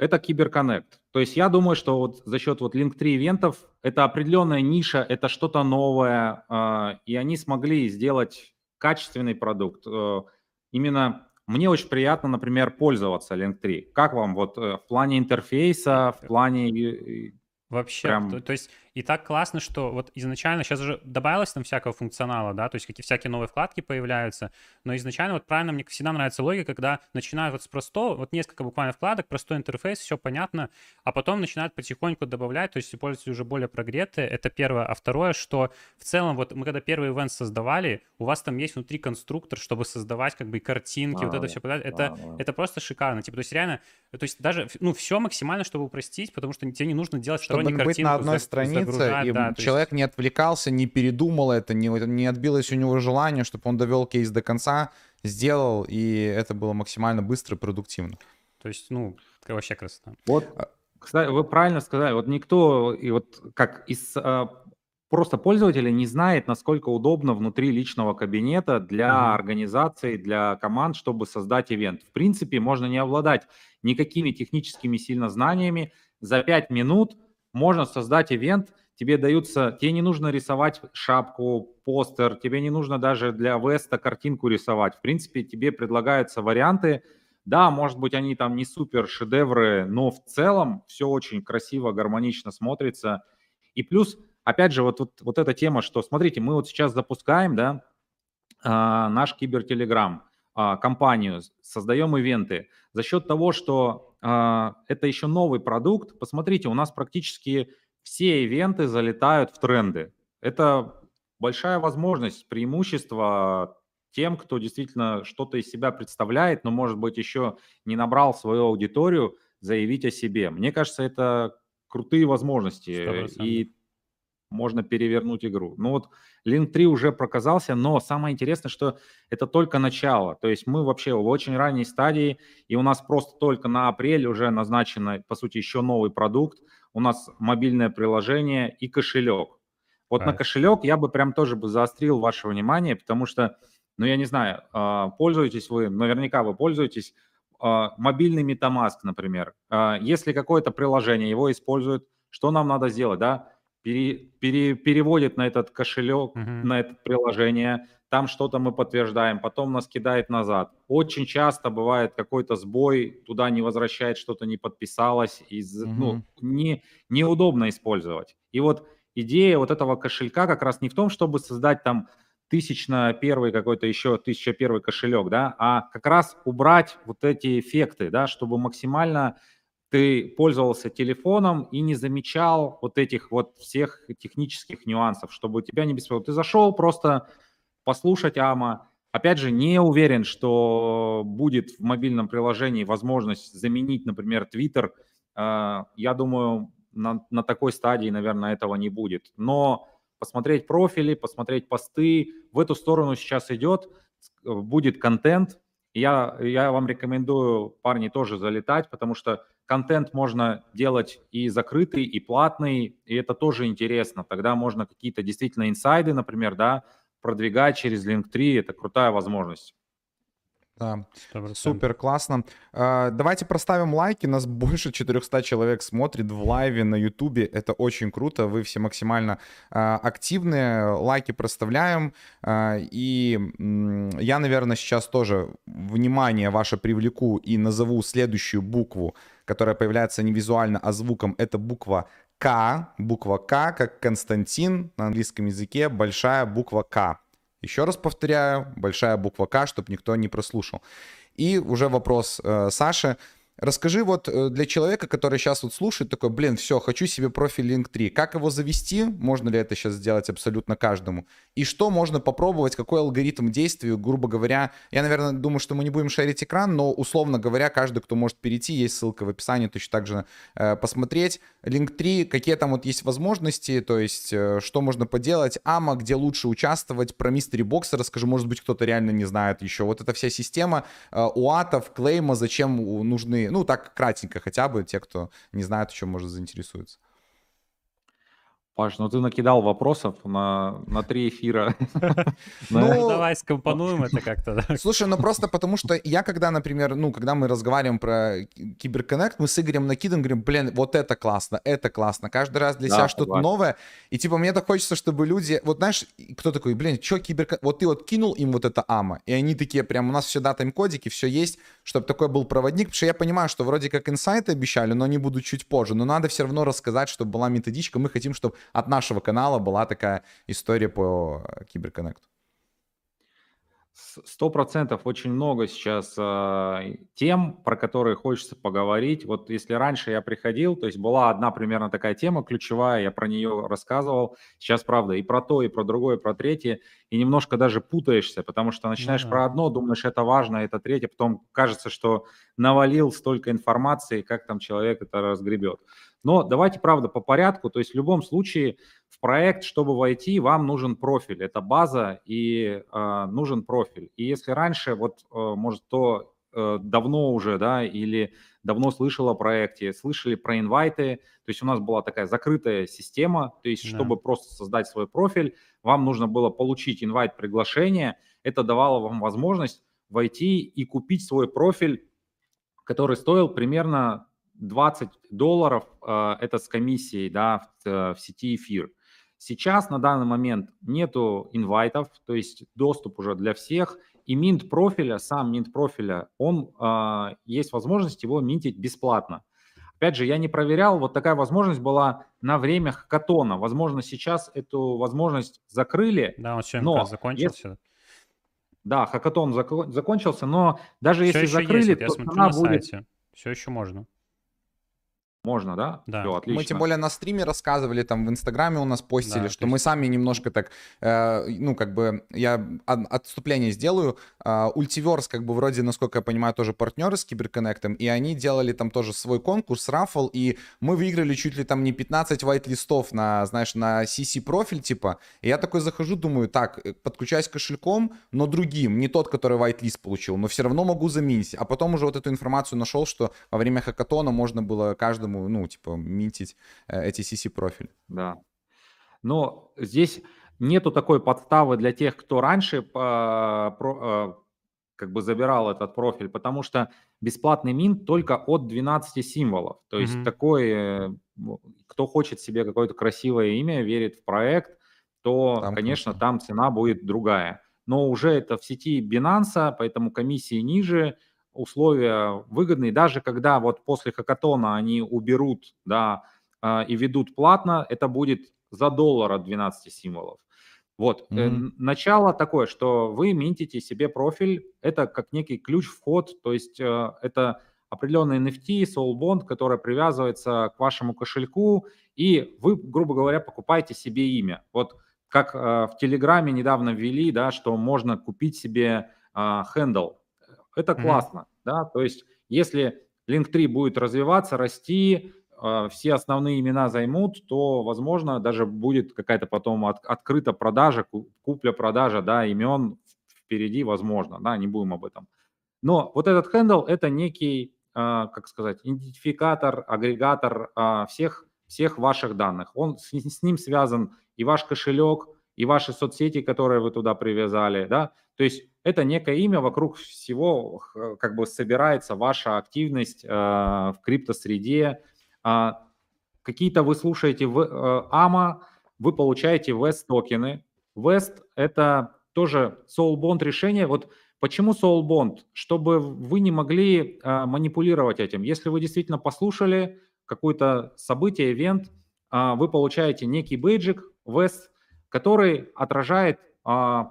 Это Киберконнект. То есть я думаю, что вот за счет вот Link3 ивентов это определенная ниша, это что-то новое, а, и они смогли сделать качественный продукт. Э, именно мне очень приятно, например, пользоваться Link3. Как вам вот э, в плане интерфейса, в плане Вообще, Прям... то, то есть и так классно, что вот изначально, сейчас уже добавилось там всякого функционала, да, то есть какие всякие новые вкладки появляются, но изначально вот правильно мне всегда нравится логика, когда начинают вот с простого, вот несколько буквально вкладок, простой интерфейс, все понятно, а потом начинают потихоньку добавлять, то есть пользователи уже более прогретые, это первое. А второе, что в целом вот мы когда первый ивент создавали, у вас там есть внутри конструктор, чтобы создавать как бы и картинки, а, вот это все, это, а, это просто шикарно, типа, то есть реально, то есть даже, ну, все максимально, чтобы упростить, потому что тебе не нужно делать чтобы быть на одной странице странице, и да, человек есть... не отвлекался, не передумал это, не, не отбилось у него желание, чтобы он довел кейс до конца, сделал, и это было максимально быстро и продуктивно. То есть, ну, вообще красота. Вот, а кстати, вы правильно сказали, вот никто, и вот как из а, просто пользователя не знает, насколько удобно внутри личного кабинета для mm-hmm. организации, для команд, чтобы создать ивент. В принципе, можно не обладать никакими техническими сильно знаниями. За 5 минут можно создать ивент, тебе даются, тебе не нужно рисовать шапку, постер, тебе не нужно даже для веста картинку рисовать. В принципе, тебе предлагаются варианты, да, может быть, они там не супер шедевры, но в целом все очень красиво, гармонично смотрится. И плюс, опять же, вот, вот, вот эта тема, что, смотрите, мы вот сейчас запускаем, да, а, наш кибертелеграм, а, компанию, создаем ивенты. За счет того, что это еще новый продукт, посмотрите, у нас практически все ивенты залетают в тренды. Это большая возможность, преимущество тем, кто действительно что-то из себя представляет, но, может быть, еще не набрал свою аудиторию, заявить о себе. Мне кажется, это крутые возможности, 100%. и можно перевернуть игру. Ну вот Link 3 уже показался, но самое интересное, что это только начало. То есть мы вообще в очень ранней стадии, и у нас просто только на апрель уже назначено, по сути, еще новый продукт. У нас мобильное приложение и кошелек. Вот right. на кошелек я бы прям тоже бы заострил ваше внимание, потому что ну, я не знаю, а, пользуетесь вы, наверняка вы пользуетесь, а, мобильный MetaMask, например. А, если какое-то приложение его использует, что нам надо сделать, да? Пере, пере, переводит на этот кошелек, uh-huh. на это приложение, там что-то мы подтверждаем, потом нас кидает назад. Очень часто бывает какой-то сбой, туда не возвращает, что-то не подписалось, из, uh-huh. ну, не, неудобно использовать. И вот идея вот этого кошелька как раз не в том, чтобы создать там тысячно первый какой-то еще тысяча первый кошелек, да, а как раз убрать вот эти эффекты, да, чтобы максимально ты пользовался телефоном и не замечал вот этих вот всех технических нюансов, чтобы тебя не беспокоило. Ты зашел просто послушать АМА, Опять же, не уверен, что будет в мобильном приложении возможность заменить, например, Twitter. А, я думаю, на, на такой стадии, наверное, этого не будет. Но посмотреть профили, посмотреть посты. В эту сторону сейчас идет, будет контент. Я, я вам рекомендую, парни, тоже залетать, потому что контент можно делать и закрытый, и платный, и это тоже интересно. Тогда можно какие-то действительно инсайды, например, да, продвигать через Link3, это крутая возможность. Да, 100%. супер, классно. А, давайте проставим лайки. Нас больше 400 человек смотрит в лайве на ютубе. Это очень круто. Вы все максимально а, активные. Лайки проставляем. А, и я, наверное, сейчас тоже внимание ваше привлеку и назову следующую букву, которая появляется не визуально, а звуком. Это буква К. Буква К, как Константин на английском языке. Большая буква К. Еще раз повторяю, большая буква К, чтобы никто не прослушал. И уже вопрос э, Саши. Расскажи вот э, для человека, который сейчас вот слушает, такой, блин, все, хочу себе профиль Link3. Как его завести? Можно ли это сейчас сделать абсолютно каждому? И что можно попробовать? Какой алгоритм действий? Грубо говоря, я, наверное, думаю, что мы не будем шарить экран, но, условно говоря, каждый, кто может перейти, есть ссылка в описании, точно так же э, посмотреть. Link3, какие там вот есть возможности, то есть э, что можно поделать, АМА, где лучше участвовать, про Mystery Box расскажу, может быть, кто-то реально не знает еще. Вот эта вся система э, УАТов, клейма, зачем нужны ну, так кратенько хотя бы, те, кто не знает, чем может заинтересуется. Паш, ну ты накидал вопросов на, на три эфира. Ну, давай скомпонуем это как-то. Слушай, ну просто потому что я когда, например, ну, когда мы разговариваем про Киберконнект, мы с Игорем накидываем, говорим, блин, вот это классно, это классно. Каждый раз для себя что-то новое. И типа мне так хочется, чтобы люди, вот знаешь, кто такой, блин, что Киберконнект? Вот ты вот кинул им вот это АМА, и они такие прям, у нас всегда тайм-кодики, все есть, чтобы такой был проводник, потому что я понимаю, что вроде как инсайты обещали, но они будут чуть позже, но надо все равно рассказать, чтобы была методичка, мы хотим, чтобы от нашего канала была такая история по э, Киберконнекту. Сто процентов очень много сейчас э, тем, про которые хочется поговорить. Вот если раньше я приходил, то есть была одна примерно такая тема ключевая, я про нее рассказывал. Сейчас, правда, и про то, и про другое, и про третье. И немножко даже путаешься, потому что начинаешь ну, да. про одно, думаешь, это важно, это третье, потом кажется, что навалил столько информации, как там человек это разгребет. Но давайте, правда, по порядку. То есть в любом случае в проект, чтобы войти, вам нужен профиль. Это база и э, нужен профиль. И если раньше, вот, э, может, то э, давно уже, да, или давно слышал о проекте, слышали про инвайты, то есть у нас была такая закрытая система, то есть да. чтобы просто создать свой профиль, вам нужно было получить инвайт приглашение, это давало вам возможность войти и купить свой профиль, который стоил примерно 20 долларов, э, это с комиссией, да, в, э, в сети эфир. Сейчас на данный момент нету инвайтов, то есть доступ уже для всех, и минт профиля, сам минт профиля, он, э, есть возможность его минтить бесплатно. Опять же, я не проверял, вот такая возможность была на время хакатона. Возможно, сейчас эту возможность закрыли. Да, он сегодня но закончился. Если... Да, хакатон зак... закончился, но даже Все если закрыли, есть, то я смотрю на будет... сайте. Все еще можно. Можно, да? Да. Все, отлично. Мы тем более на стриме рассказывали, там в Инстаграме у нас постили, да, что мы сами немножко так, э, ну, как бы, я отступление сделаю. Э, Ультиверс, как бы, вроде, насколько я понимаю, тоже партнеры с Киберконнектом, и они делали там тоже свой конкурс, рафл, и мы выиграли чуть ли там не 15 вайт-листов на, знаешь, на CC-профиль, типа. И я такой захожу, думаю, так, э, подключаюсь кошельком, но другим, не тот, который вайт-лист получил, но все равно могу заменить. А потом уже вот эту информацию нашел, что во время хакатона можно было каждому каждому, ну, типа, минтить э, эти CC-профили. Да. Но здесь нету такой подставы для тех, кто раньше про, э, как бы забирал этот профиль, потому что бесплатный минт только от 12 символов. То есть mm-hmm. такой, э, кто хочет себе какое-то красивое имя, верит в проект, то, там конечно, круто. там цена будет другая. Но уже это в сети Binance, поэтому комиссии ниже – условия выгодные, даже когда вот после хакатона они уберут, да, а, и ведут платно, это будет за доллар от 12 символов. Вот, mm-hmm. начало такое, что вы минтите себе профиль, это как некий ключ-вход, то есть э, это определенный NFT, Soul Bond, который привязывается к вашему кошельку, и вы, грубо говоря, покупаете себе имя. Вот как э, в Телеграме недавно ввели, да, что можно купить себе хендл, это mm-hmm. классно, да, то есть если Link3 будет развиваться, расти, э, все основные имена займут, то, возможно, даже будет какая-то потом от, открыта продажа, купля-продажа, да, имен впереди, возможно, да, не будем об этом. Но вот этот хендл – это некий, э, как сказать, идентификатор, агрегатор э, всех, всех ваших данных. Он с, с ним связан и ваш кошелек, и ваши соцсети, которые вы туда привязали, да, то есть это некое имя, вокруг всего как бы собирается ваша активность э, в криптосреде. Э, какие-то вы слушаете в э, AMA, вы получаете West токены. West это тоже Soul Bond решение. Вот почему Soul Bond? Чтобы вы не могли э, манипулировать этим. Если вы действительно послушали какое-то событие, ивент, э, вы получаете некий бейджик West, который отражает э,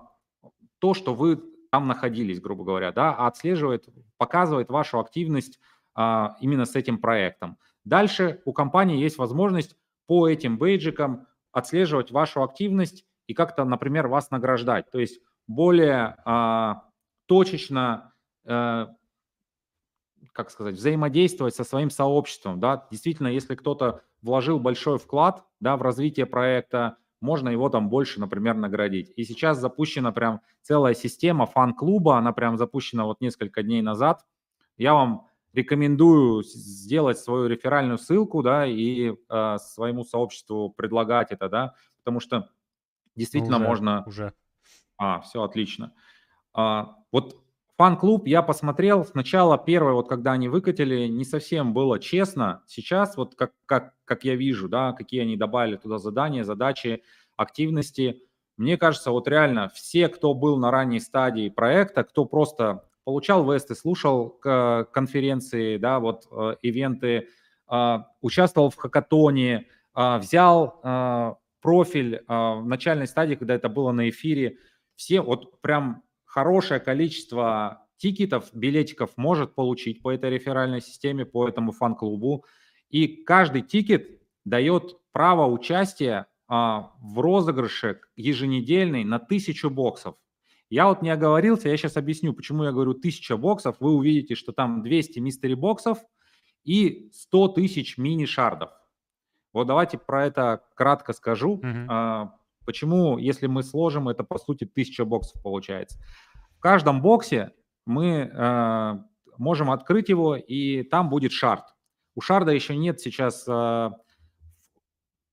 то, что вы там находились, грубо говоря, да, а отслеживает, показывает вашу активность а, именно с этим проектом. Дальше у компании есть возможность по этим бейджикам отслеживать вашу активность и как-то, например, вас награждать. То есть более а, точечно, а, как сказать, взаимодействовать со своим сообществом. Да? Действительно, если кто-то вложил большой вклад да, в развитие проекта, можно его там больше, например, наградить. И сейчас запущена прям целая система фан-клуба, она прям запущена вот несколько дней назад. Я вам рекомендую сделать свою реферальную ссылку, да, и э, своему сообществу предлагать это, да, потому что действительно уже, можно... Уже. А, все отлично. А, вот фан-клуб я посмотрел сначала первое, вот когда они выкатили, не совсем было честно. Сейчас вот как, как, как я вижу, да, какие они добавили туда задания, задачи, активности. Мне кажется, вот реально все, кто был на ранней стадии проекта, кто просто получал весты, слушал конференции, да, вот э, ивенты, а, участвовал в хакатоне, а, взял а, профиль в начальной стадии, когда это было на эфире, все вот прям хорошее количество тикетов, билетиков может получить по этой реферальной системе, по этому фан-клубу. И каждый тикет дает право участия а, в розыгрыше еженедельный на тысячу боксов. Я вот не оговорился, я сейчас объясню, почему я говорю тысяча боксов. Вы увидите, что там 200 mystery боксов и 100 тысяч мини-шардов. Вот давайте про это кратко скажу. А, Почему, если мы сложим, это по сути 1000 боксов получается. В каждом боксе мы а, можем открыть его, и там будет шард. У шарда еще нет сейчас а,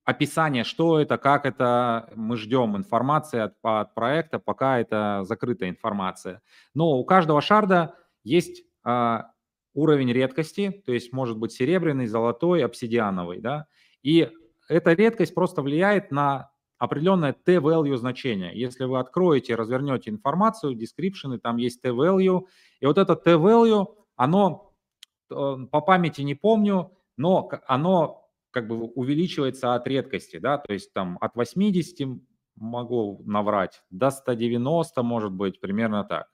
описания, что это, как это. Мы ждем информации от, от проекта, пока это закрытая информация. Но у каждого шарда есть а, уровень редкости, то есть может быть серебряный, золотой, обсидиановый, да, и эта редкость просто влияет на определенное T-value значение. Если вы откроете, развернете информацию, description, там есть T-value, и вот это T-value, оно э, по памяти не помню, но оно как бы увеличивается от редкости, да, то есть там от 80 могу наврать, до 190 может быть, примерно так.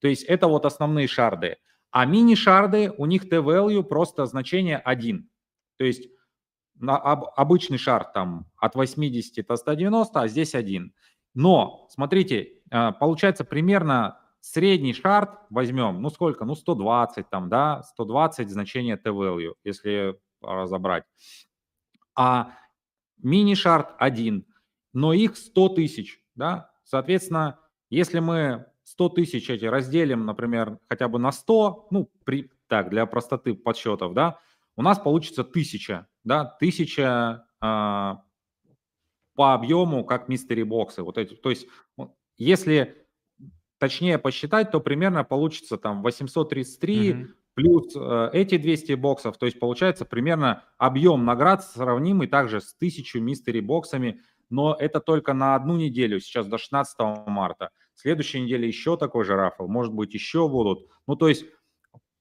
То есть это вот основные шарды. А мини-шарды, у них T-value просто значение 1. То есть на об, обычный шар там от 80 до 190, а здесь один. Но, смотрите, э, получается примерно средний шарт возьмем, ну сколько, ну 120 там, да, 120 значение T-value, если разобрать. А мини-шарт один, но их 100 тысяч, да, соответственно, если мы 100 тысяч эти разделим, например, хотя бы на 100, ну, при, так, для простоты подсчетов, да, у нас получится 1000, да, 1000 а, по объему, как мистери боксы. Вот эти, то есть, если точнее посчитать, то примерно получится там 833 mm-hmm. плюс э, эти 200 боксов, то есть получается примерно объем наград сравнимый также с 1000 мистери боксами, но это только на одну неделю, сейчас до 16 марта. В следующей неделе еще такой же рафл, может быть еще будут. Ну то есть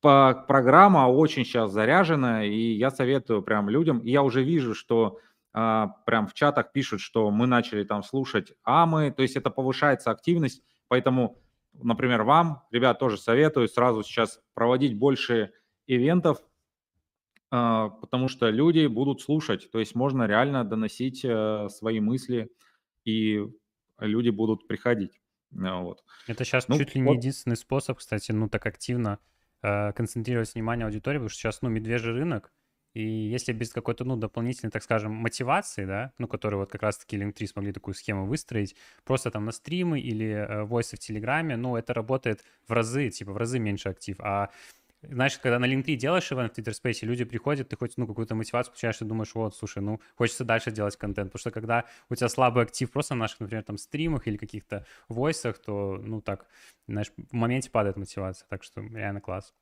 программа очень сейчас заряжена, и я советую прям людям, и я уже вижу, что а, прям в чатах пишут, что мы начали там слушать амы, то есть это повышается активность, поэтому, например, вам, ребят, тоже советую сразу сейчас проводить больше ивентов, а, потому что люди будут слушать, то есть можно реально доносить а, свои мысли, и люди будут приходить. Вот. Это сейчас ну, чуть ли вот. не единственный способ, кстати, ну так активно э, концентрировать внимание аудитории, потому что сейчас, ну, медвежий рынок, и если без какой-то, ну, дополнительной, так скажем, мотивации, да, ну, которую вот как раз-таки Link3 смогли такую схему выстроить, просто там на стримы или э, войсы в Телеграме, ну, это работает в разы, типа, в разы меньше актив. А знаешь, когда на LinkedIn делаешь ивент в Twitter Space, люди приходят, ты хоть, ну, какую-то мотивацию получаешь, и думаешь, вот, слушай, ну, хочется дальше делать контент, потому что когда у тебя слабый актив просто на наших, например, там, стримах или каких-то войсах, то, ну, так, знаешь, в моменте падает мотивация, так что реально класс.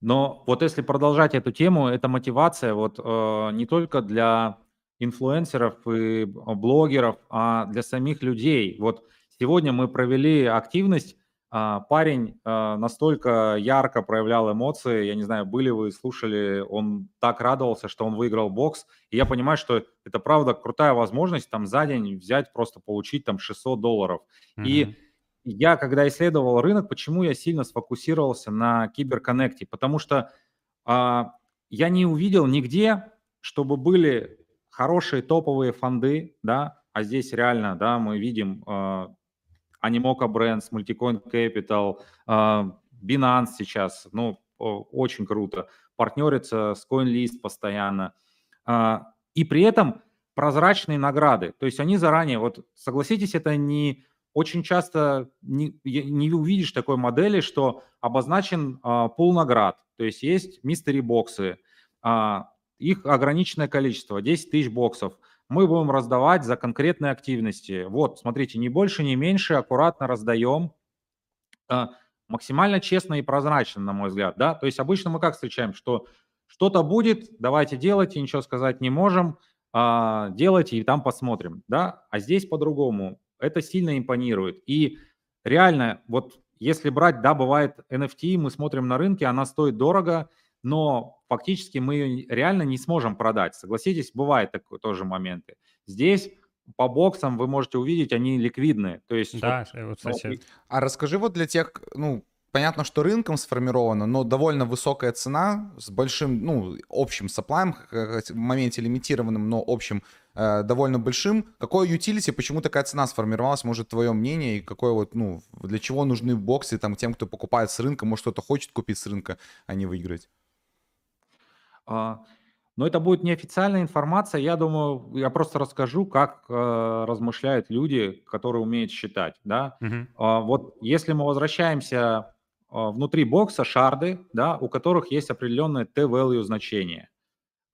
Но вот если продолжать эту тему, эта мотивация вот э, не только для инфлюенсеров и блогеров, а для самих людей. Вот сегодня мы провели активность, парень а, настолько ярко проявлял эмоции, я не знаю, были вы, слушали, он так радовался, что он выиграл бокс, и я понимаю, что это правда крутая возможность там за день взять, просто получить там 600 долларов. Mm-hmm. И я, когда исследовал рынок, почему я сильно сфокусировался на киберконнекте? Потому что а, я не увидел нигде, чтобы были хорошие топовые фонды, да, а здесь реально, да, мы видим а, Animoca Brands, Multicoin Capital, а, Binance сейчас, ну, очень круто, партнерится с CoinList постоянно. А, и при этом прозрачные награды, то есть они заранее, вот согласитесь, это не очень часто не, не увидишь такой модели, что обозначен а, пул наград, то есть есть мистери-боксы, их ограниченное количество, 10 тысяч боксов – мы будем раздавать за конкретные активности. Вот, смотрите, не больше, не меньше, аккуратно раздаем, а, максимально честно и прозрачно, на мой взгляд, да, то есть обычно мы как встречаем, что что-то будет, давайте делайте, ничего сказать не можем, а, делайте и там посмотрим, да, а здесь по-другому, это сильно импонирует, и реально, вот если брать, да, бывает NFT, мы смотрим на рынке, она стоит дорого, но фактически мы ее реально не сможем продать. Согласитесь, бывают такие тоже моменты. Здесь по боксам вы можете увидеть, они ликвидные. То есть да, вот, вот кстати. Ну, а расскажи вот для тех, ну, понятно, что рынком сформировано, но довольно высокая цена с большим, ну, общим саплаем, в моменте лимитированным, но общим э, довольно большим. Какой utility, почему такая цена сформировалась, может, твое мнение, и какое вот, ну, для чего нужны боксы там тем, кто покупает с рынка, может, кто-то хочет купить с рынка, а не выиграть? А, Но это будет неофициальная информация. Я думаю, я просто расскажу, как э, размышляют люди, которые умеют считать. Да? Мгм. А, вот если мы возвращаемся а, внутри бокса, шарды, да, у которых есть определенное T-value значение.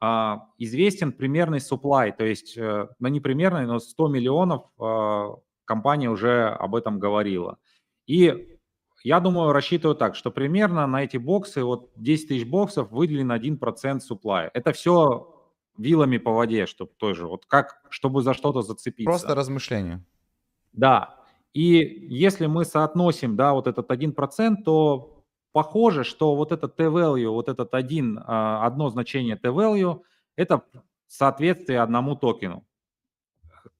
А, известен примерный supply, то есть, э, ну не примерный, но 100 миллионов а, компания уже об этом говорила. И я думаю, рассчитываю так, что примерно на эти боксы, вот 10 тысяч боксов выделен 1% supply. Это все вилами по воде, чтобы тоже, вот как, чтобы за что-то зацепиться. Просто размышление. Да. И если мы соотносим, да, вот этот 1%, то похоже, что вот этот T-value, вот этот один, а, одно значение T-value, это соответствие одному токену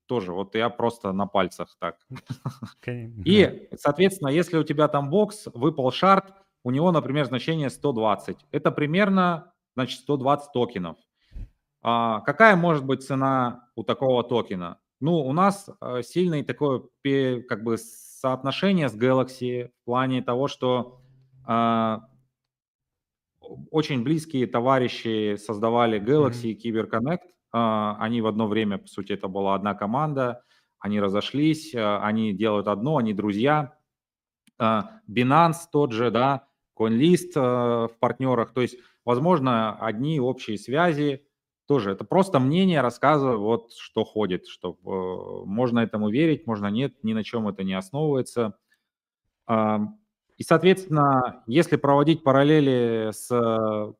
тоже, вот я просто на пальцах так. Да. И, соответственно, если у тебя там бокс, выпал шарт, у него, например, значение 120. Это примерно, значит, 120 токенов. А какая может быть цена у такого токена? Ну, у нас э, сильное такое как бы соотношение с Galaxy в плане того, что а, очень близкие товарищи создавали Galaxy и CyberConnect. А, Они в одно время, по сути, это была одна команда. Они разошлись, а, они делают одно, они друзья. А, Binance тот же, да, CoinList в партнерах. То есть, возможно, одни общие связи. Тоже это просто мнение, рассказываю, вот что ходит, что э, можно этому верить, можно нет, ни на чем это не основывается. И, соответственно, если проводить параллели с э,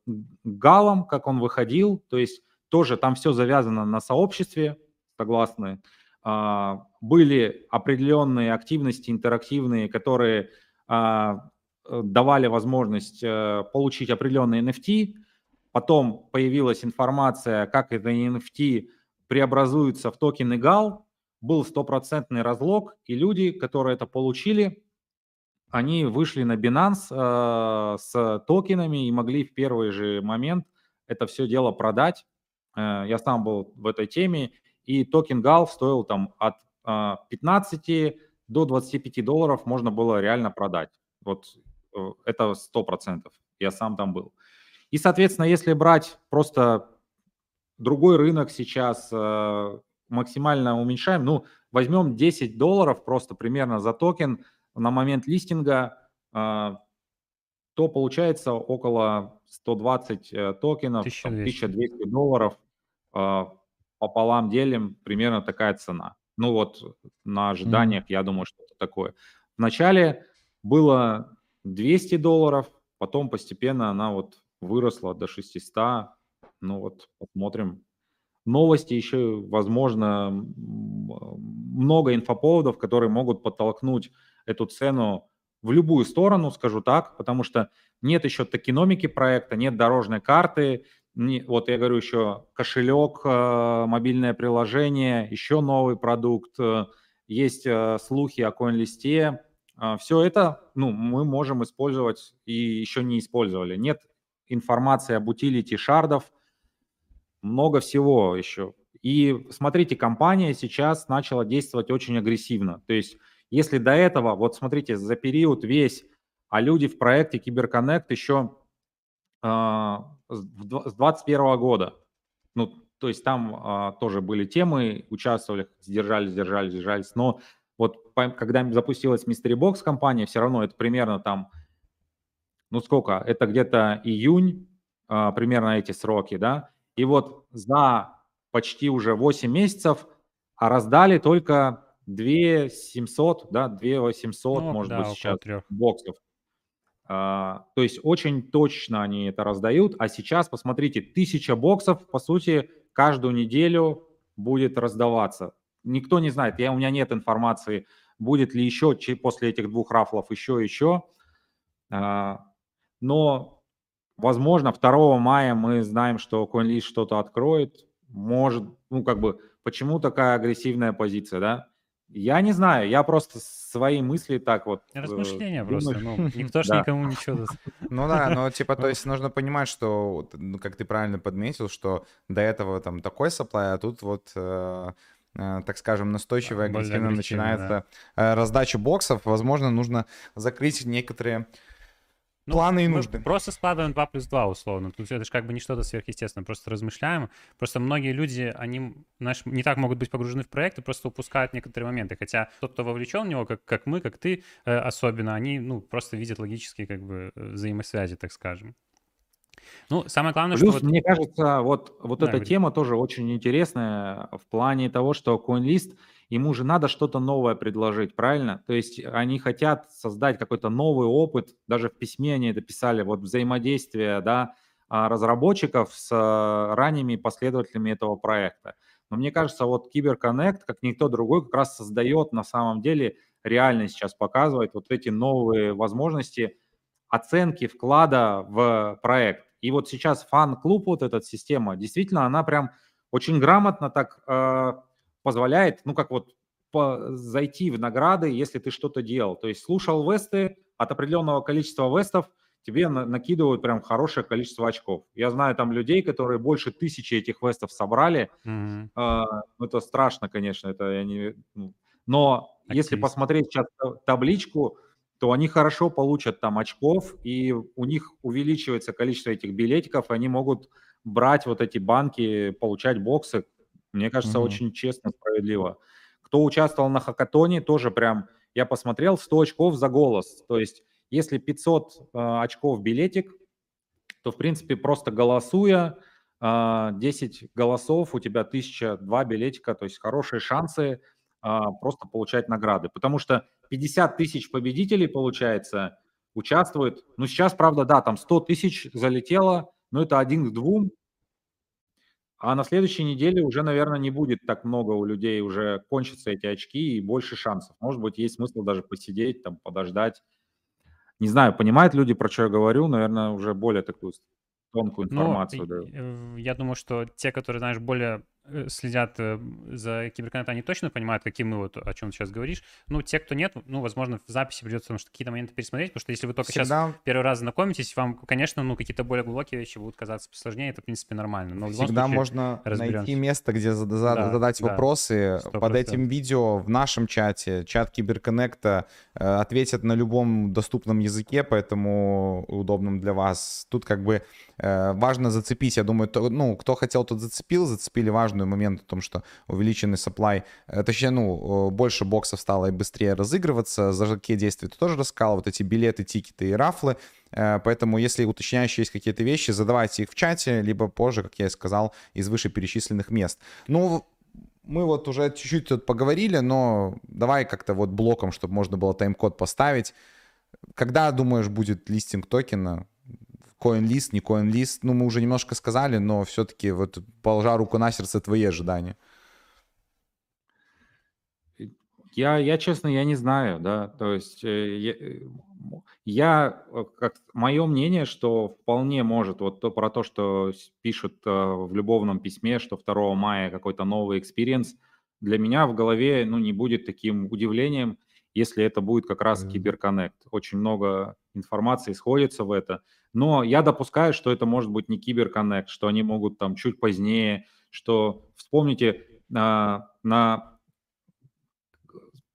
Галом, как он выходил, то есть тоже там все завязано на сообществе, согласны. А, Были определенные активности интерактивные, которые а, э, давали возможность э, получить определенные NFT. Потом появилась информация, как это NFT преобразуется в токены GAL. Был стопроцентный разлог, и люди, которые это получили, они вышли на Binance э, с токенами и могли в первый же момент это все дело продать. Э, я сам был в этой теме, и токен GAL стоил там от э, 15 до 25 долларов можно было реально продать. Вот э, это 100%. Я сам там был. И, соответственно, если брать просто другой рынок сейчас, э, максимально уменьшаем, ну, возьмем 10 долларов просто примерно за токен на момент листинга, то получается около 120 э, токенов, там 1200. 1200 долларов пополам делим, примерно такая цена. Ну вот на ожиданиях, я думаю, что это такое. Вначале было 200 долларов, потом постепенно она вот выросла до 600. Ну вот посмотрим. Новости еще, возможно, много инфоповодов, которые могут подтолкнуть эту цену в любую сторону, скажу так, потому что нет еще токеномики проекта, нет дорожной карты, не- вот я говорю еще кошелек, э, мобильное приложение, еще новый продукт, э, есть э, слухи о CoinList, все это ну, мы можем использовать и еще не использовали. Нет информации об утилити шардов, много всего еще. И смотрите, компания сейчас начала действовать очень агрессивно. То есть если до этого, вот смотрите, за период весь, а люди в проекте CyberConnect еще с дв- с 21 года, ну, то есть там а, тоже были темы, участвовали, сдержались, сдержались, сдержались, но вот по- когда запустилась Mystery Box компания, все равно это примерно там, ну сколько, это где-то июнь, а, примерно эти сроки, да, и вот за почти уже 8 месяцев а раздали только 2 700, да, 2 800, Ну, может да, быть, сейчас трех. боксов. А, то есть очень точно они это раздают, а сейчас, посмотрите, тысяча боксов, по сути, каждую неделю будет раздаваться. Никто не знает, я, у меня нет информации, будет ли еще после этих двух рафлов еще, еще. А, но, возможно, 2 мая мы знаем, что CoinList что-то откроет. Может, ну, как бы, почему такая агрессивная позиция, да? Я не знаю, я просто свои мысли так вот... э, Размышления думаю, просто, ну, никто ж Да. никому ничего. Ну да, но типа, то есть нужно понимать, что, ну, как ты правильно подметил, что до этого там такой supply, а тут вот, э, э, так скажем, настойчиво и Да, агрессивно начинается э, раздача боксов. Возможно, нужно закрыть некоторые ну, планы и мы нужды. Просто складываем 2 плюс 2 условно. Тут это же как бы не что-то сверхъестественное, просто размышляем. Просто многие люди, они, знаешь, не так могут быть погружены в проект и просто упускают некоторые моменты. Хотя тот, кто вовлечен в него, как, как мы, как ты э, особенно, они, ну, просто видят логические как бы э, взаимосвязи, так скажем. Ну, самое главное, Плюс, что вот... мне кажется, вот, вот Да, эта говори. тема тоже очень интересная в плане того, что CoinList, ему же надо что-то новое предложить, правильно? То есть они хотят создать какой-то новый опыт, даже в письме они это писали, вот взаимодействие, да, а, разработчиков с а, ранними последователями этого проекта. Но мне кажется, вот CyberConnect, как никто другой, как раз создает на самом деле, реально сейчас показывает вот эти новые возможности оценки вклада в проект. И вот сейчас фан-клуб, вот эта система, действительно, она прям очень грамотно так э, позволяет, ну, как вот по, зайти в награды, если ты что-то делал. То есть слушал весты, от определенного количества вестов тебе на, накидывают прям хорошее количество очков. Я знаю там людей, которые больше тысячи этих вестов собрали. Э, ну, это страшно, конечно, это я не... ну, но если Активист. посмотреть сейчас та- табличку, то они хорошо получат там очков, и у них увеличивается количество этих билетиков, и они могут брать вот эти банки, получать боксы. Мне кажется, Мгм. очень честно, справедливо. Кто участвовал на хакатоне, тоже прям, я посмотрел, 100 очков за голос. То есть, если 500 э, очков билетик, то, в принципе, просто голосуя, а, 10 голосов, у тебя 1002 билетика, то есть хорошие шансы а, просто получать награды. Потому что 50 тысяч победителей, получается, участвуют. Ну, сейчас, правда, да, там 100 тысяч залетело, но это один к двум. А на следующей неделе уже, наверное, не будет так много у людей, уже кончатся эти очки и больше шансов. Может быть, есть смысл даже посидеть, там, подождать. Не знаю, понимают люди, про что я говорю, наверное, уже более такую тонкую Ну, информацию и- даю. э, я думаю, что те, которые, знаешь, более следят э, за киберконтентом, они точно понимают, какие мы вот, о чем ты сейчас говоришь. Ну, те, кто нет, ну, возможно, в записи придется потому что какие-то моменты пересмотреть, потому что если вы только сейчас Всегда, первый раз знакомитесь, вам, конечно, ну, какие-то более глубокие вещи будут казаться посложнее, это, в принципе, нормально. Но всегда случае, можно разберемся. найти место, где зада- за- Да, задать да, вопросы. сто Под этим видео в нашем чате, чат Киберконнекта, э, ответят на любом доступном языке, поэтому удобном для вас. Тут как бы э, важно зацепить, я думаю, то- ну, кто хотел, тот зацепил, зацепили важный момент о том, что увеличенный supply, э, точнее, ну, э, больше боксов стало и быстрее разыгрываться, за какие действия ты тоже рассказал, вот эти билеты, тикеты и рафлы, Э, Поэтому, если уточняющие есть какие-то вещи, задавайте их в чате, либо позже, как я и сказал, из вышеперечисленных мест. Ну, мы вот уже чуть-чуть тут поговорили, но давай как-то вот блоком, чтобы можно было тайм-код поставить. Когда, думаешь, будет листинг токена? CoinList, не CoinList? Ну, мы уже немножко сказали, но все-таки вот положа руку на сердце, твои ожидания. Я, я, честно, я не знаю, да, то есть э, я, э, я, э, как мое мнение, что вполне может вот то про то, что пишут в любовном письме, что 2 мая какой-то новый experience, для меня в голове, ну, не будет таким удивлением, если это будет как раз. CyberConnect. Очень много информации сходится в это, но я допускаю, что это может быть не CyberConnect, что они могут там чуть позднее, что, вспомните, на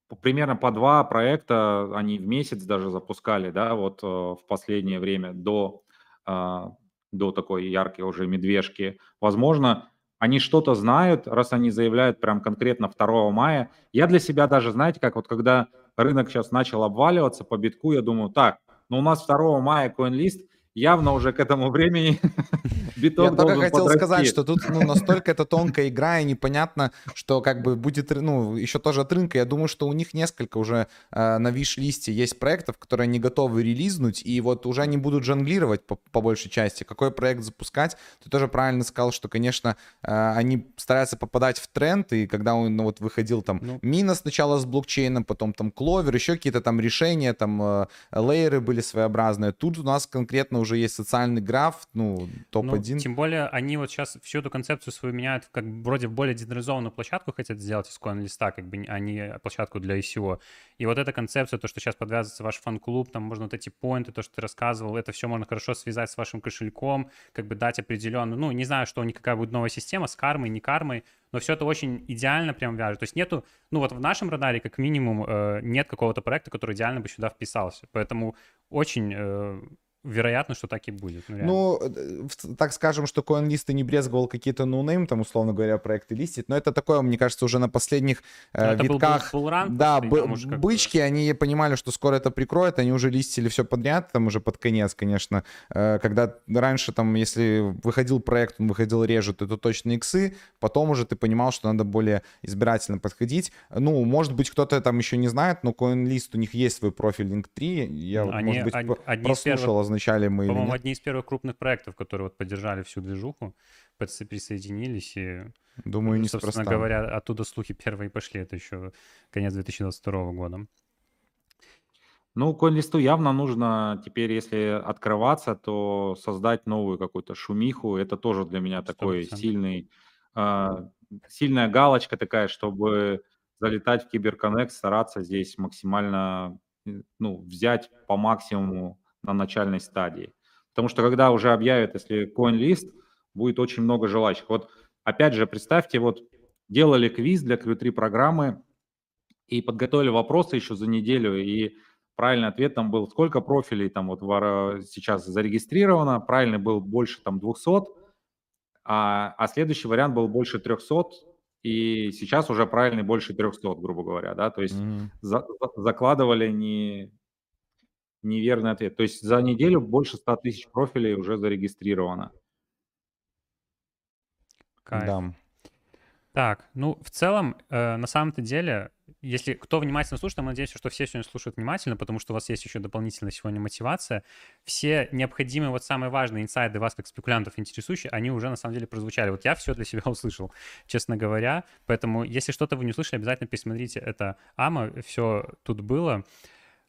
п- примерно по два проекта они в месяц даже запускали, да, вот э, в последнее время до, а, до такой яркой уже медвежки. Возможно, они что-то знают, раз они заявляют прям конкретно 2 мая. Я для себя даже, знаете, как вот когда рынок сейчас начал обваливаться по битку, я думаю, так, ну у нас 2 мая CoinList, явно уже к этому времени биток Я только хотел подрасти. сказать, что тут ну, настолько это тонкая игра, и непонятно, что как бы будет, ну, еще тоже от рынка. Я думаю, что у них несколько уже э, на виш-листе есть проектов, которые они готовы релизнуть, и вот уже они будут жонглировать по, по большей части. Какой проект запускать? Ты тоже правильно сказал, что, конечно, э, они стараются попадать в тренд, и когда он ну, вот выходил там Ну. Мина сначала с блокчейном, потом там Кловер, еще какие-то там решения, там э, лейеры были своеобразные. Тут у нас конкретно уже есть социальный граф, ну, топ-1. Ну, тем более они вот сейчас всю эту концепцию свою меняют, как вроде в более децентрализованную площадку хотят сделать из CoinList, как бы, а не площадку для ICO. И вот эта концепция, то, что сейчас подвязывается ваш фан-клуб, там можно вот эти поинты, то, что ты рассказывал, это все можно хорошо связать с вашим кошельком, как бы дать определенную, ну, не знаю, что у них какая будет новая система с кармой, не кармой, но все это очень идеально прям вяжет. То есть нету, ну вот в нашем радаре как минимум э, нет какого-то проекта, который идеально бы сюда вписался. Поэтому очень э, вероятно, что так и будет. Ну, ну э, так скажем, что CoinList не брезговал какие-то no-name, там, условно говоря, проекты листить, но это такое, мне кажется, уже на последних э, витках. Был, был, был да, б- бычки, они понимали, что скоро это прикроет, они уже листили все подряд, там уже под конец, конечно. Э, когда раньше, там, если выходил проект, он выходил реже, то это точно иксы, потом уже ты понимал, что надо более избирательно подходить. Ну, может быть, кто-то там еще не знает, но CoinList, у них есть свой профиль Link3, я, они, может быть, они, прослушал, означали мы По-моему, одни из первых крупных проектов, которые вот поддержали всю движуху, присоединились и... Думаю, не Собственно говоря, оттуда слухи первые пошли, это еще конец 2022 года. Ну, CoinList'у явно нужно теперь, если открываться, то создать новую какую-то шумиху. Это тоже для меня такой 100%. сильный, э, сильная галочка такая, чтобы залетать в Киберконнект, стараться здесь максимально ну, взять по максимуму на начальной стадии. Потому что когда уже объявят, если CoinList, будет очень много желающих. Вот опять же, представьте, вот делали квиз для Q3 программы и подготовили вопросы еще за неделю, и правильный ответ там был, сколько профилей там вот сейчас зарегистрировано, правильный был больше там 200, а, а следующий вариант был больше 300, и сейчас уже правильный больше 300, грубо говоря, да, то есть mm-hmm. за, закладывали не, неверный ответ. То есть за неделю больше 100 тысяч профилей уже зарегистрировано. Кайф. Да. Так, ну, в целом, э, на самом-то деле, если кто внимательно слушает, я надеюсь, что все сегодня слушают внимательно, потому что у вас есть еще дополнительная сегодня мотивация. Все необходимые, вот самые важные инсайды вас, как спекулянтов, интересующие, они уже на самом деле прозвучали. Вот я все для себя услышал, честно говоря. Поэтому, если что-то вы не услышали, обязательно пересмотрите это АМА, все тут было.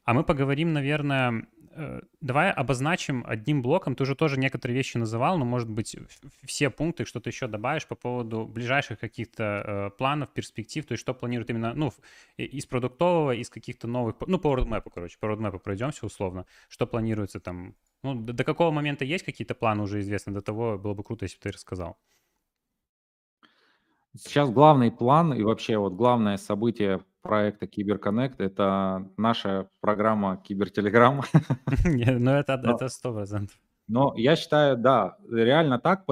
А мы поговорим, наверное, э, давай обозначим одним блоком. Ты уже тоже некоторые вещи называл, но, может быть, все пункты, что-то еще добавишь по поводу ближайших каких-то э, планов, перспектив, то есть что планируют именно, ну, из продуктового, из каких-то новых, ну, по roadmap, короче, по roadmap пройдемся условно, что планируется там, ну, до, до какого момента есть какие-то планы уже известны, до того было бы круто, если бы ты рассказал. Сейчас главный план и вообще вот главное событие проекта Киберконнект – это наша программа Кибертелеграм. Ну, это сто процентов. Но я считаю, да, реально так,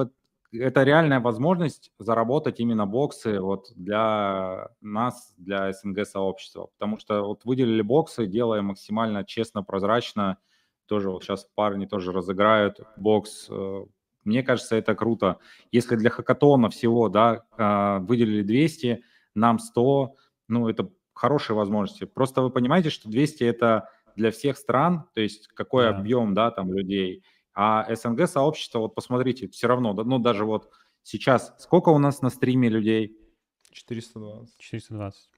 это реальная возможность заработать именно боксы вот для нас, для СНГ-сообщества. Потому что вот выделили боксы, делая максимально честно, прозрачно. Тоже вот сейчас парни тоже разыграют бокс. Э, мне кажется, это круто. Если для хакатона всего, да, а, выделили 200, нам 100, ну, это хорошие возможности. Просто вы понимаете, что 200 это для всех стран, то есть какой да. объем, да, там людей. А СНГ сообщество, вот посмотрите, все равно, ну даже вот сейчас, сколько у нас на стриме людей? 420. 420.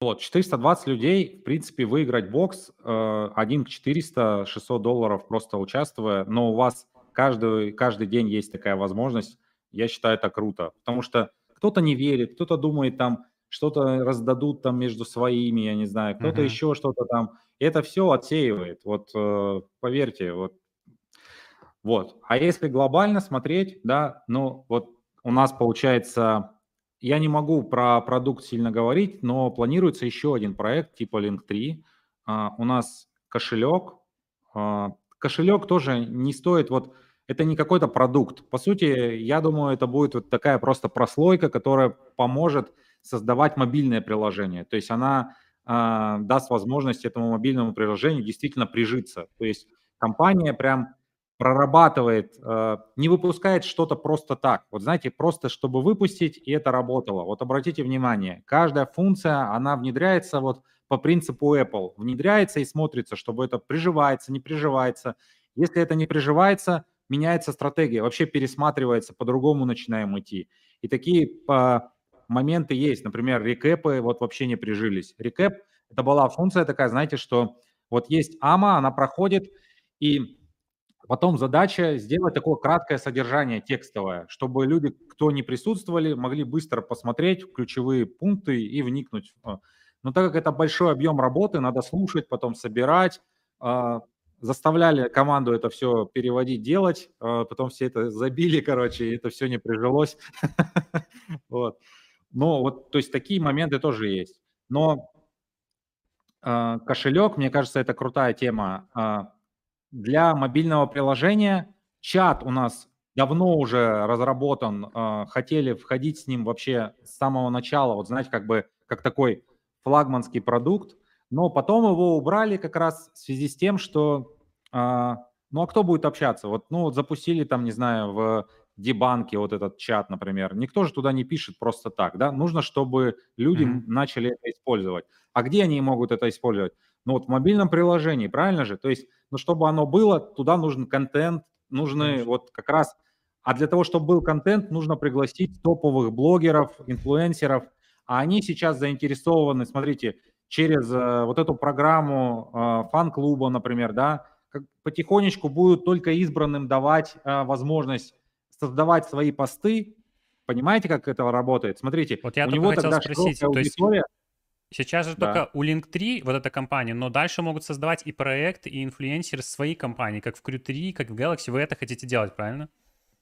Вот, 420 людей, в принципе, выиграть бокс, э, 1 к 400, 600 долларов просто участвуя, но у вас каждый, каждый день есть такая возможность, я считаю это круто, потому что кто-то не верит, кто-то думает там, что-то раздадут там между своими, я не знаю, кто-то uh-huh. еще что-то там. Это все отсеивает. Вот э, поверьте, вот. Вот. А если глобально смотреть, да, ну вот у нас получается, я не могу про продукт сильно говорить, но планируется еще один проект типа Link3. А, у нас кошелек. А, кошелек тоже не стоит вот это не какой-то продукт. По сути, я думаю, это будет вот такая просто прослойка, которая поможет создавать мобильное приложение. То есть она э, даст возможность этому мобильному приложению действительно прижиться. То есть компания прям прорабатывает, э, не выпускает что-то просто так. Вот знаете, просто чтобы выпустить, и это работало. Вот обратите внимание, каждая функция, она внедряется вот по принципу Apple. Внедряется и смотрится, чтобы это приживается, не приживается. Если это не приживается, меняется стратегия, вообще пересматривается, по-другому начинаем идти. И такие по моменты есть. Например, рекэпы вот вообще не прижились. Рекэп – это была функция такая, знаете, что вот есть АМА, она проходит, и потом задача сделать такое краткое содержание текстовое, чтобы люди, кто не присутствовали, могли быстро посмотреть ключевые пункты и вникнуть. Но так как это большой объем работы, надо слушать, потом собирать, а, заставляли команду это все переводить, делать, а потом все это забили, короче, и это все не прижилось. Но вот, то есть такие моменты тоже есть. Но э, кошелек, мне кажется, это крутая тема. Э, для мобильного приложения. Чат у нас давно уже разработан, э, хотели входить с ним вообще с самого начала, вот знаете, как бы как такой флагманский продукт, но потом его убрали как раз в связи с тем, что, э, ну а кто будет общаться? Вот, ну вот запустили там, не знаю, в дебанке вот этот чат, например, никто же туда не пишет просто так, да, нужно, чтобы люди mm-hmm. начали это использовать. А где они могут это использовать? Ну вот в мобильном приложении, правильно же? То есть, ну чтобы оно было, туда нужен контент, нужны Конечно. вот как раз а для того, чтобы был контент, нужно пригласить топовых блогеров, инфлюенсеров. А они сейчас заинтересованы, смотрите, через э, вот эту программу э, фан-клуба, например, да, как потихонечку будут только избранным давать э, возможность создавать свои посты. Понимаете, как это работает? Смотрите, вот я у него тогда спросить, то есть Сейчас же да. только у Link3 вот эта компания, но дальше могут создавать и проект, и инфлюенсеры свои компании, как в Crew3, как в Galaxy. Вы это хотите делать, правильно?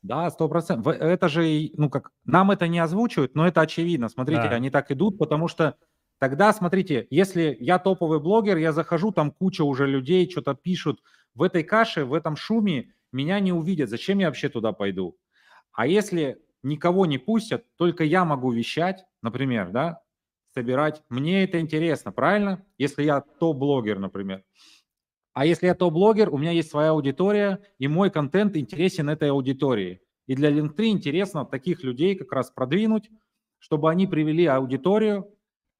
Да, сто процентов. Это же, ну как, нам это не озвучивают, но это очевидно. Смотрите, да. они так идут, потому что тогда, смотрите, если я топовый блогер, я захожу, там куча уже людей что-то пишут, в этой каше, в этом шуме меня не увидят. Зачем я вообще туда пойду? А если никого не пустят, только я могу вещать, например, да, собирать, мне это интересно, правильно? Если я топ-блогер, например. А если я топ-блогер, у меня есть своя аудитория, и мой контент интересен этой аудитории. И для Linktree интересно таких людей как раз продвинуть, чтобы они привели аудиторию,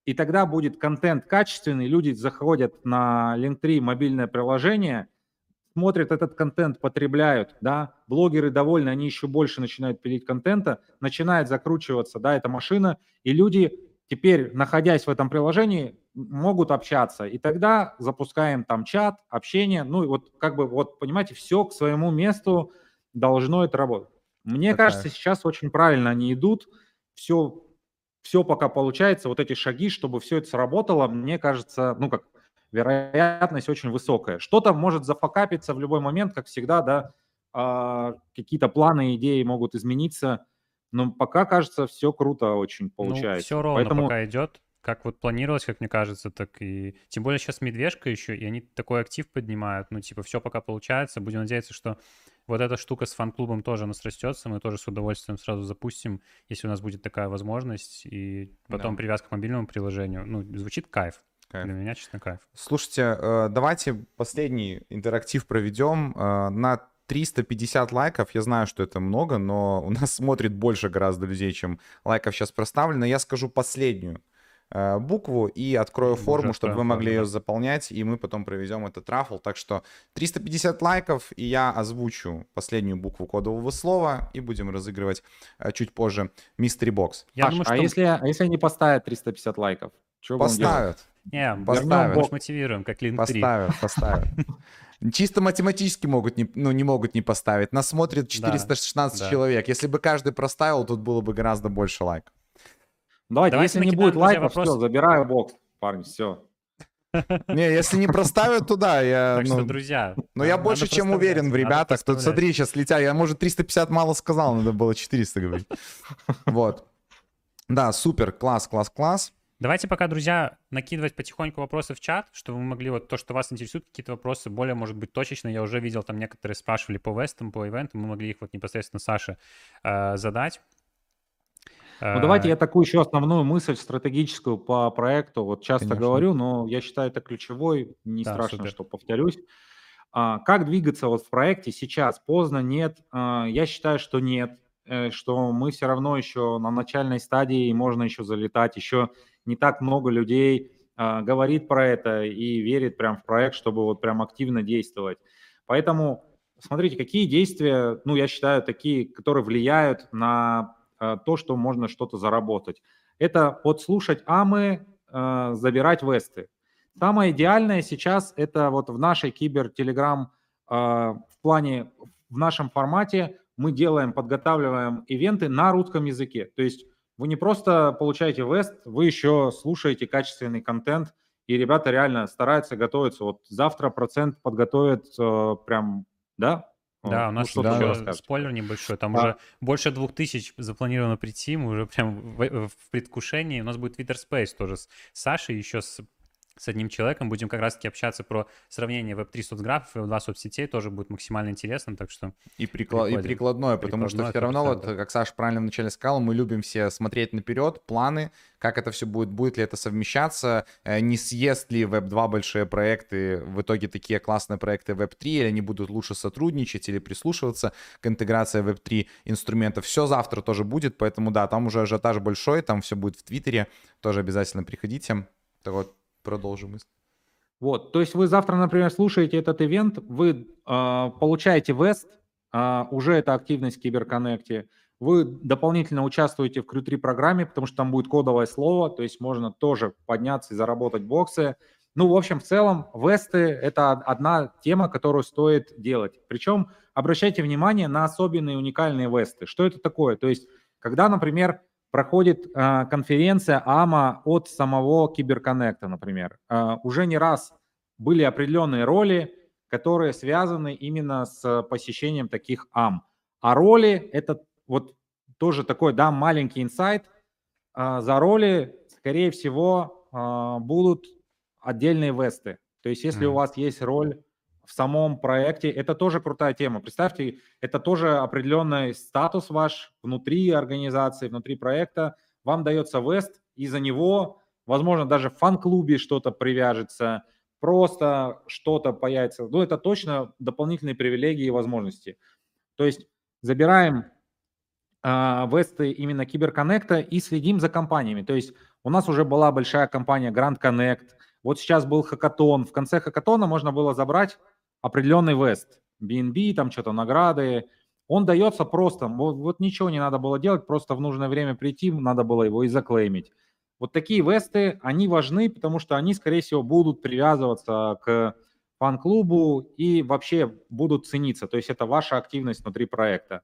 и тогда будет контент качественный, люди заходят на Linktree мобильное приложение, смотрят этот контент, потребляют, да, блогеры довольны, они еще больше начинают пилить контента, начинает закручиваться, да, эта машина, и люди теперь, находясь в этом приложении, могут общаться. И тогда запускаем там чат, общение. Ну и вот как бы, вот понимаете, все к своему месту должно это работать. Мне Такая. кажется, сейчас очень правильно они идут. Все, все пока получается, вот эти шаги, чтобы все это сработало, мне кажется, ну как, вероятность очень высокая. Что-то может зафакапиться в любой момент, как всегда, да, а, какие-то планы, идеи могут измениться, но пока, кажется, все круто очень ну, получается. Ну, все ровно Поэтому... пока идет как вот планировалось, как мне кажется, так и... Тем более сейчас медвежка еще, и они такой актив поднимают. Ну, типа, все пока получается. Будем надеяться, что вот эта штука с фан-клубом тоже у нас растется. Мы тоже с удовольствием сразу запустим, если у нас будет такая возможность. И потом да. привязка к мобильному приложению. Ну, звучит кайф. Кайф. Для меня, честно, кайф. Слушайте, э, давайте последний интерактив проведем. Э, на 350 лайков, я знаю, что это много, но у нас смотрит больше гораздо людей, чем лайков сейчас проставлено. Я скажу последнюю Э, букву и открою форму, Уже чтобы вы могли ее заполнять, и мы потом проведем этот рафл. Так что 350 лайков, и я озвучу последнюю букву кодового слова, и будем разыгрывать э, чуть позже Mystery Box. Я Паш, думаю, а что... а, если, а если они поставят 350 лайков? Что поставят. Не, поставят. Мы мотивируем, как Link Поставят, поставят. Чисто математически могут не, ну, не могут не поставить. Нас смотрит 416 да, человек. Да. Если бы каждый проставил, тут было бы гораздо больше лайков. Давайте, Давайте если не будет лайков, вопрос... все, забираю бокс, парни, все. Не, если не проставят туда, я... Так ну, что, друзья... Но я больше чем уверен в ребятах. Тут смотри, сейчас летя. Я, может, 350 мало сказал, надо было 400 говорить. Вот. Да, супер, класс, класс, класс. Давайте пока, друзья, накидывать потихоньку вопросы в чат, чтобы мы могли вот то, что вас интересует, какие-то вопросы более, может быть, точечно. Я уже видел, там некоторые спрашивали по вестам, по ивентам, мы могли их вот непосредственно Саше э, задать. Ну, давайте я такую еще основную мысль стратегическую по проекту. Вот часто Конечно. говорю, но я считаю это ключевой, не да, страшно, супер. что повторюсь. А, как двигаться вот в проекте сейчас? Поздно, нет? А, я считаю, что нет, э, что мы все равно еще на начальной стадии, и можно еще залетать, еще не так много людей а, говорит про это и верит прям в проект, чтобы вот прям активно действовать. Поэтому смотрите, какие действия, ну, я считаю, такие, которые влияют на Э, то, что можно что-то заработать. Это подслушать амы, э, забирать весты. Самое идеальное сейчас это вот в нашей кибер-телеграм э, в плане, в нашем формате мы делаем, подготавливаем ивенты на русском языке. То есть вы не просто получаете вест, вы еще слушаете качественный контент, и ребята реально стараются готовиться. Вот завтра процент подготовят прям, да, да, у ну, нас ну, еще расскажете. спойлер небольшой. Там а. уже больше двух тысяч запланировано прийти. Мы уже прям в, в предвкушении. У нас будет Twitter Space тоже с Сашей, еще с с одним человеком. Будем как раз-таки общаться про сравнение Web3 соцграфов и Web2 соцсетей. Тоже будет максимально интересно, так что И, прикла- и прикладное, потому что Прикладное все равно, вот, 100%. как Саша правильно вначале сказал, мы любим все смотреть наперед, планы, как это все будет, будет ли это совмещаться, э, не съест ли Web2 большие проекты, в итоге такие классные проекты Web3, или они будут лучше сотрудничать или прислушиваться к интеграции Web3 инструментов. Все завтра тоже будет, поэтому да, там уже ажиотаж большой, там все будет в Твиттере, тоже обязательно приходите. Так вот, продолжим. Вот, то есть вы завтра, например, слушаете этот ивент, вы э, получаете вест, э, уже это активность в Киберконнекте, вы дополнительно участвуете в Crew 3 программе, потому что там будет кодовое слово, то есть можно тоже подняться и заработать боксы. Ну, в общем, в целом, весты – это одна тема, которую стоит делать. Причем обращайте внимание на особенные уникальные весты. Что это такое? То есть, когда, например, проходит э, конференция АМА от самого Киберконнекта, например. Э, уже не раз были определенные роли, которые связаны именно с посещением таких АМ. А роли – это вот тоже такой, да, маленький инсайт. Э, за роли, скорее всего, э, будут отдельные весты. То есть если mm. у вас есть роль в самом проекте, это тоже крутая тема. Представьте, это тоже определенный статус ваш внутри организации, внутри проекта. Вам дается вест, и за него, возможно, даже в фан-клубе что-то привяжется, просто что-то появится. Ну, это точно дополнительные привилегии и возможности. То есть забираем э, весты именно Киберконнекта и следим за компаниями. То есть у нас уже была большая компания Grand Connect, вот сейчас был хакатон. В конце хакатона можно было забрать определенный вест. BNB, там что-то награды. Он дается просто. Вот, вот ничего не надо было делать, просто в нужное время прийти, надо было его и заклеймить. Вот такие весты, они важны, потому что они, скорее всего, будут привязываться к фан-клубу и вообще будут цениться. То есть это ваша активность внутри проекта.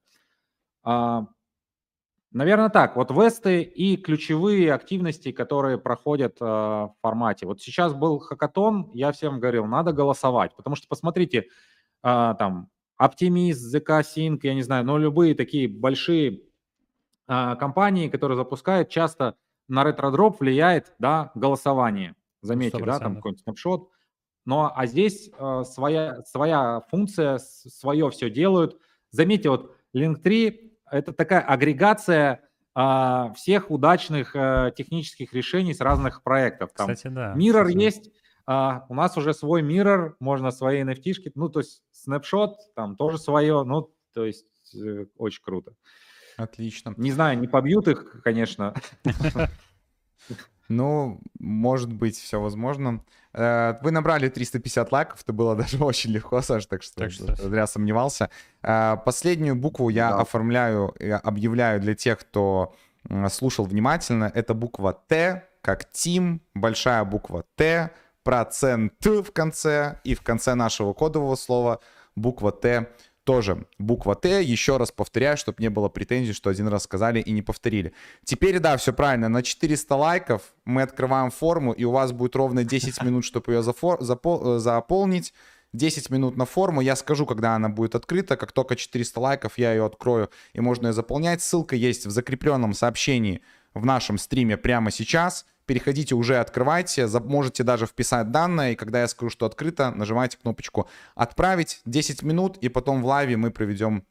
Наверное, так. Вот весты и ключевые активности, которые проходят э, в формате. Вот сейчас был хакатон, я всем говорил, надо голосовать, потому что посмотрите, э, там, Optimist, ZK Sync, я не знаю, но любые такие большие э, компании, которые запускают, часто на ретро-дроп влияет, да, голосование. Заметьте, 100%. да, там какой-нибудь снапшот. Но, а здесь э, своя, своя функция, свое все делают. Заметьте, вот Link3 это такая агрегация а, всех удачных а, технических решений с разных проектов. Там Кстати, да. Mirror Кстати. есть, а, у нас уже свой Mirror, можно свои NFT-шки, ну, то есть Snapshot, там тоже свое, ну, то есть э, очень круто. Отлично. Не знаю, не побьют их, конечно. Ну, может быть, все возможно. Э, Вы набрали 350 лайков, это было даже очень легко, Саш, так что, Так что- зря сомневался. Э, Последнюю букву я Да. оформляю, я объявляю для тех, кто слушал внимательно. Это буква Т, как Тим, большая буква Т, процент в конце, и в конце нашего кодового слова буква Т тоже буква Т. Еще раз повторяю, чтобы не было претензий, что один раз сказали и не повторили. Теперь, да, все правильно. На 400 лайков мы открываем форму, и у вас будет ровно 10 минут, чтобы ее зафор- запол- э, заполнить. 10 минут на форму. Я скажу, когда она будет открыта. Как только 400 лайков, я ее открою, и можно ее заполнять. Ссылка есть в закрепленном сообщении в нашем стриме прямо сейчас. Переходите, уже открывайте, можете даже вписать данные, и когда я скажу, что открыто, нажимайте кнопочку «Отправить», 10 минут, и потом в лайве мы проведем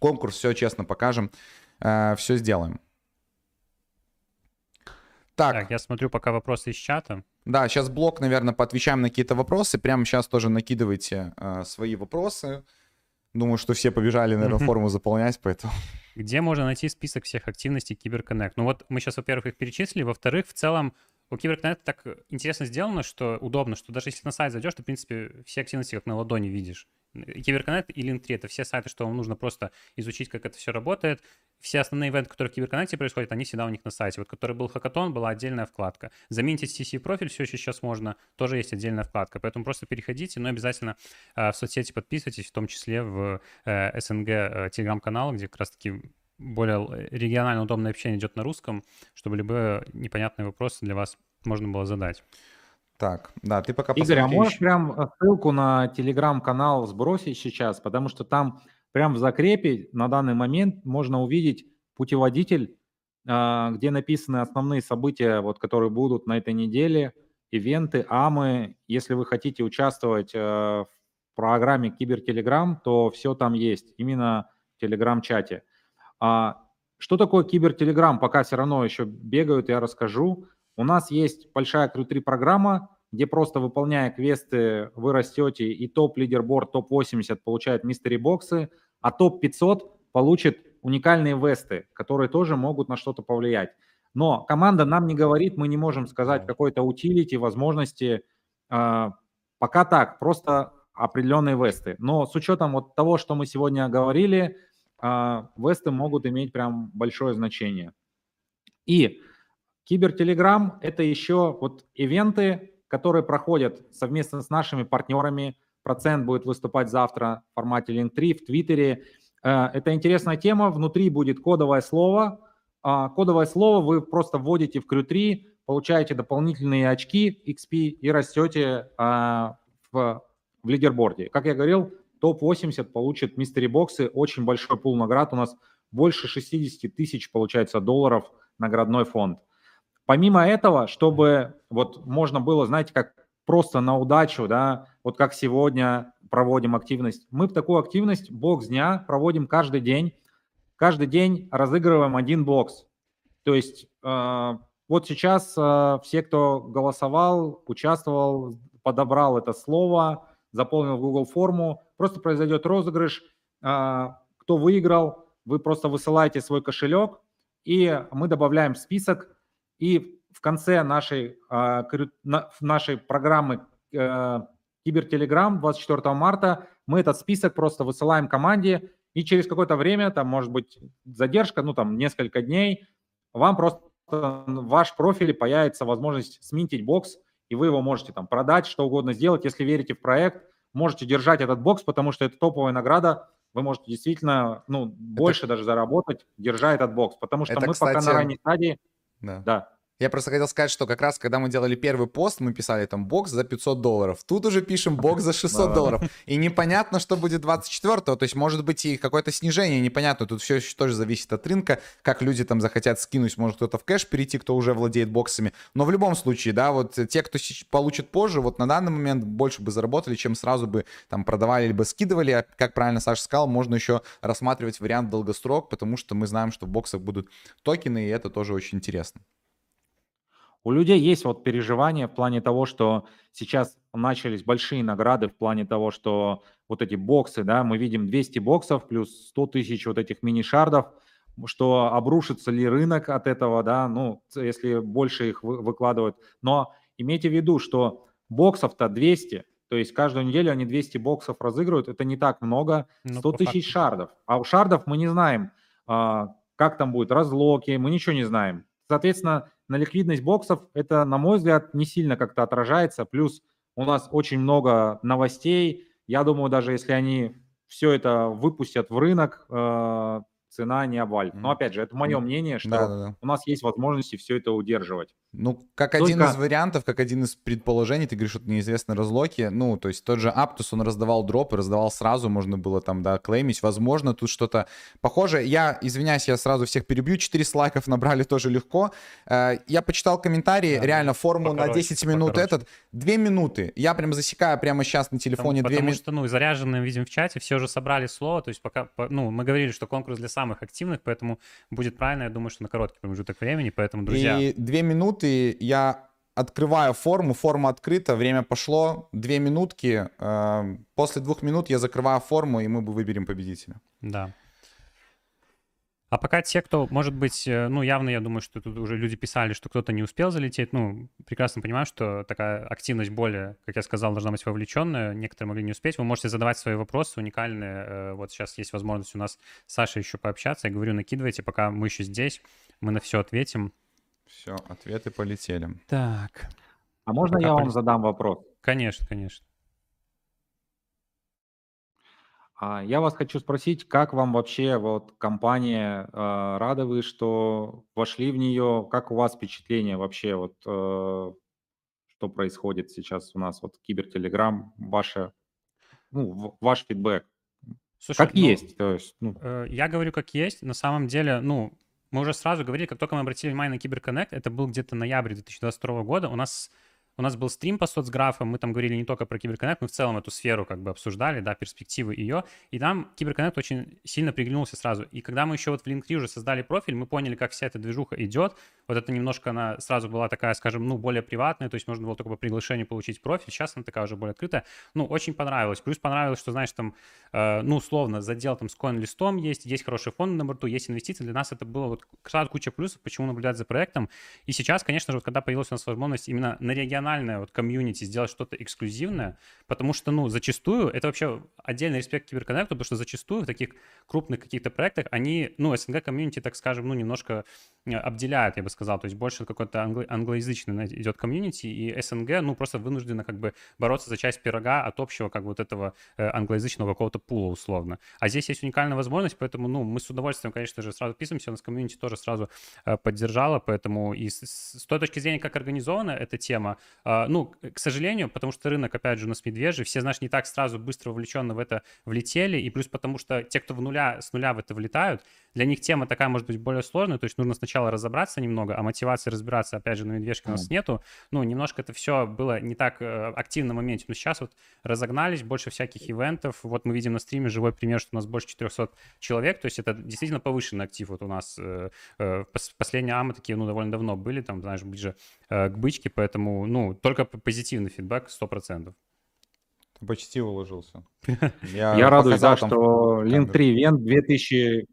конкурс, все честно покажем, все сделаем. Так, Так, я смотрю пока вопросы из чата. да, сейчас блок, наверное, поотвечаем на какие-то вопросы. Прямо сейчас тоже накидывайте э, свои вопросы. Думаю, что все побежали, наверное, форму заполнять, поэтому... Где можно найти список всех активностей Киберконнект? Ну вот мы сейчас, во-первых, их перечислили, во-вторых, в целом у Киберконнекта так интересно сделано, что удобно, что даже если на сайт зайдешь, ты, в принципе, все активности как на ладони видишь. Киберконнект и Link3 — это все сайты, что вам нужно просто изучить, как это все работает. Все основные ивенты, которые в Киберконнекте происходят, они всегда у них на сайте. Вот который был хакатон, была отдельная вкладка. Заменить CC-профиль все еще сейчас можно, тоже есть отдельная вкладка. Поэтому просто переходите, но обязательно э, в соцсети подписывайтесь, в том числе в э, СНГ э, телеграм-канал, где как раз-таки более регионально удобное общение идет на русском, чтобы любые непонятные вопросы для вас можно было задать. Так, да, ты пока Игорь, а можешь ещё. прям э, ссылку на телеграм-канал сбросить сейчас, потому что там прям в закрепе на данный момент можно увидеть путеводитель, а, где написаны основные события, вот, которые будут на этой неделе, ивенты, AMA. Если вы хотите участвовать э, в программе Кибертелеграм, то все там есть, именно в Телеграм-чате. А, что такое Кибертелеграм? Пока все равно еще бегают, я расскажу. У нас есть большая Crew программа, где просто выполняя квесты вы растете, и топ- leaderboard, топ-80 получает mystery боксы, а топ-500 получит уникальные весты, которые тоже могут на что-то повлиять. Но команда нам не говорит, мы не можем сказать какой-то утилити, возможности. Э, пока так, просто определенные весты. Но с учетом вот того, что мы сегодня говорили, э, весты могут иметь прям большое значение. И Кибертелеграм – это еще вот ивенты, которые проходят совместно с нашими партнерами. Процент будет выступать завтра в формате Link3 в Твиттере. Э, это интересная тема. Внутри будет кодовое слово. А, кодовое слово вы просто вводите в Crew3, получаете дополнительные очки XP и растете а, в, в лидерборде. Как я говорил, топ-80 получит мистери боксы, очень большой пул наград. У нас больше 60 тысяч, получается, долларов наградной фонд. Помимо этого, чтобы вот можно было, знаете, как просто на удачу, да, вот как сегодня проводим активность. Мы в такую активность бокс дня проводим каждый день. Каждый день разыгрываем один бокс. То есть э, вот сейчас э, все, кто голосовал, участвовал, подобрал это слово, заполнил Google форму, просто произойдет розыгрыш. Э, кто выиграл, вы просто высылаете свой кошелек, и мы добавляем список и в конце нашей, а, нашей программы э, Кибертелеграм 24 марта мы этот список просто высылаем команде, и через какое-то время, там может быть задержка, ну там несколько дней, вам просто в ваш профиле появится возможность сминтить бокс, и вы его можете там продать, что угодно сделать. Если верите в проект, можете держать этот бокс, потому что это топовая награда, вы можете действительно, ну, больше это... даже заработать, держа этот бокс, потому что это, мы кстати... пока на ранней стадии да. да. Я просто хотел сказать, что как раз, когда мы делали первый пост, мы писали там бокс за 500 долларов. Тут уже пишем бокс за 600 долларов. И непонятно, что будет 24-го. То есть, может быть, и какое-то снижение, непонятно. Тут все еще тоже зависит от рынка, как люди там захотят скинуть, может кто-то в кэш перейти, кто уже владеет боксами. Но в любом случае, да, вот те, кто получит позже, вот на данный момент больше бы заработали, чем сразу бы там продавали либо скидывали. А, как правильно Саша сказал, можно еще рассматривать вариант долгосрок, потому что мы знаем, что в боксах будут токены, и это тоже очень интересно. У людей есть вот переживания в плане того, что сейчас начались большие награды в плане того, что вот эти боксы, да, мы видим 200 боксов плюс 100 тысяч вот этих мини-шардов, что обрушится ли рынок от этого, да, ну, если больше их выкладывают. Но имейте в виду, что боксов-то 200, то есть каждую неделю они 200 боксов разыгрывают, это не так много, 100 ну, тысяч шардов. А у шардов мы не знаем, а, как там будет разлоки, мы ничего не знаем. Соответственно, на ликвидность боксов это, на мой взгляд, не сильно как-то отражается. Плюс у нас очень много новостей. Я думаю, даже если они все это выпустят в рынок, э, цена не обвалит. Но опять же, это мое мнение, что да, да, да. у нас есть возможности все это удерживать. Ну, как Только... один из вариантов, как один из предположений, ты говоришь, что неизвестны разлоки. Ну, то есть тот же Aptus, он раздавал дропы, раздавал сразу, можно было там, да, клеймить. Возможно, тут что-то похожее. Я, извиняюсь, я сразу всех перебью. 400 лайков набрали тоже легко. Э, я почитал комментарии, да, реально форму покороче, на 10 минут покороче. этот. Две минуты. Я прям засекаю прямо сейчас на телефоне две минуты. Потому что, ну, заряженные видим в чате, все уже собрали слово. То есть пока, ну, мы говорили, что конкурс для самых активных, поэтому будет правильно, я думаю, что на короткий промежуток времени. Поэтому, друзья... И две минуты я открываю форму, форма открыта, время пошло, две минутки. Э, после двух минут я закрываю форму, и мы выберем победителя. Да. А пока те, кто, может быть, э, ну, явно, я думаю, что тут уже люди писали, что кто-то не успел залететь, ну, прекрасно понимаю, что такая активность более, как я сказал, должна быть вовлеченная, некоторые могли не успеть, вы можете задавать свои вопросы уникальные, э, вот сейчас есть возможность у нас с Сашей еще пообщаться, я говорю, накидывайте, пока мы еще здесь, мы на все ответим. Все, ответы полетели. Так. А можно Пока я вам задам вопрос? Конечно, конечно. А я вас хочу спросить, как вам вообще вот компания, э, рады вы, что вошли в нее, как у вас впечатление вообще, вот э, что происходит сейчас у нас, вот Кибертелеграм, ваше, ну, ваш фидбэк, Слушай, как ну, есть, то есть, ну, э, я говорю как есть, на самом деле, ну, мы уже сразу говорили, как только мы обратили внимание на Киберконнект, это был где-то ноябрь 2022 года, у нас у нас был стрим по соцграфам, мы там говорили не только про Киберконнект, мы в целом эту сферу как бы обсуждали, да, перспективы ее, и там Киберконнект очень сильно приглянулся сразу. И когда мы еще вот в LinkedIn уже создали профиль, мы поняли, как вся эта движуха идет, вот это немножко она сразу была такая, скажем, ну, более приватная, то есть можно было только по приглашению получить профиль, сейчас она такая уже более открытая. Ну, очень понравилось. Плюс понравилось, что, знаешь, там, э, ну, условно, задел там с CoinList ом есть, есть хороший фонд на борту, есть инвестиции. Для нас это было вот куча плюсов, почему наблюдать за проектом. И сейчас, конечно же, вот когда появилась у нас возможность именно на региональное вот комьюнити сделать что-то эксклюзивное, потому что, ну, зачастую, это вообще отдельный респект CyberConnect у, потому что зачастую в таких крупных каких-то проектах они, ну, СНГ комьюнити, так скажем, ну, немножко э, обделяют, я бы сказал, то есть больше какой-то англо- англоязычный идет комьюнити, и СНГ, ну, просто вынуждена как бы бороться за часть пирога от общего как бы вот этого э, англоязычного какого-то пула условно. А здесь есть уникальная возможность, поэтому, ну, мы с удовольствием, конечно же, сразу писаемся, у нас комьюнити тоже сразу э, поддержала, поэтому и с, с той точки зрения, как организована эта тема, ну, к сожалению, потому что рынок, опять же, у нас медвежий, все, знаешь, не так сразу быстро вовлеченно в это влетели, и плюс потому что те, кто в нуля, с нуля в это влетают, для них тема такая может быть более сложная, то есть нужно сначала разобраться немного, а мотивации разбираться, опять же, на медвежке у нас нету. Ну, немножко это все было не так э, активно в моменте, но сейчас вот разогнались, больше всяких ивентов. Вот мы видим на стриме живой пример, что у нас больше 400 человек, то есть это действительно повышенный актив вот у нас. Э, э, последние амы такие, ну, довольно давно были, там, знаешь, ближе к бычке, поэтому, ну, только позитивный фидбэк 100%. Почти уложился. Я, Я радуюсь, да, что Link 3 Event 2000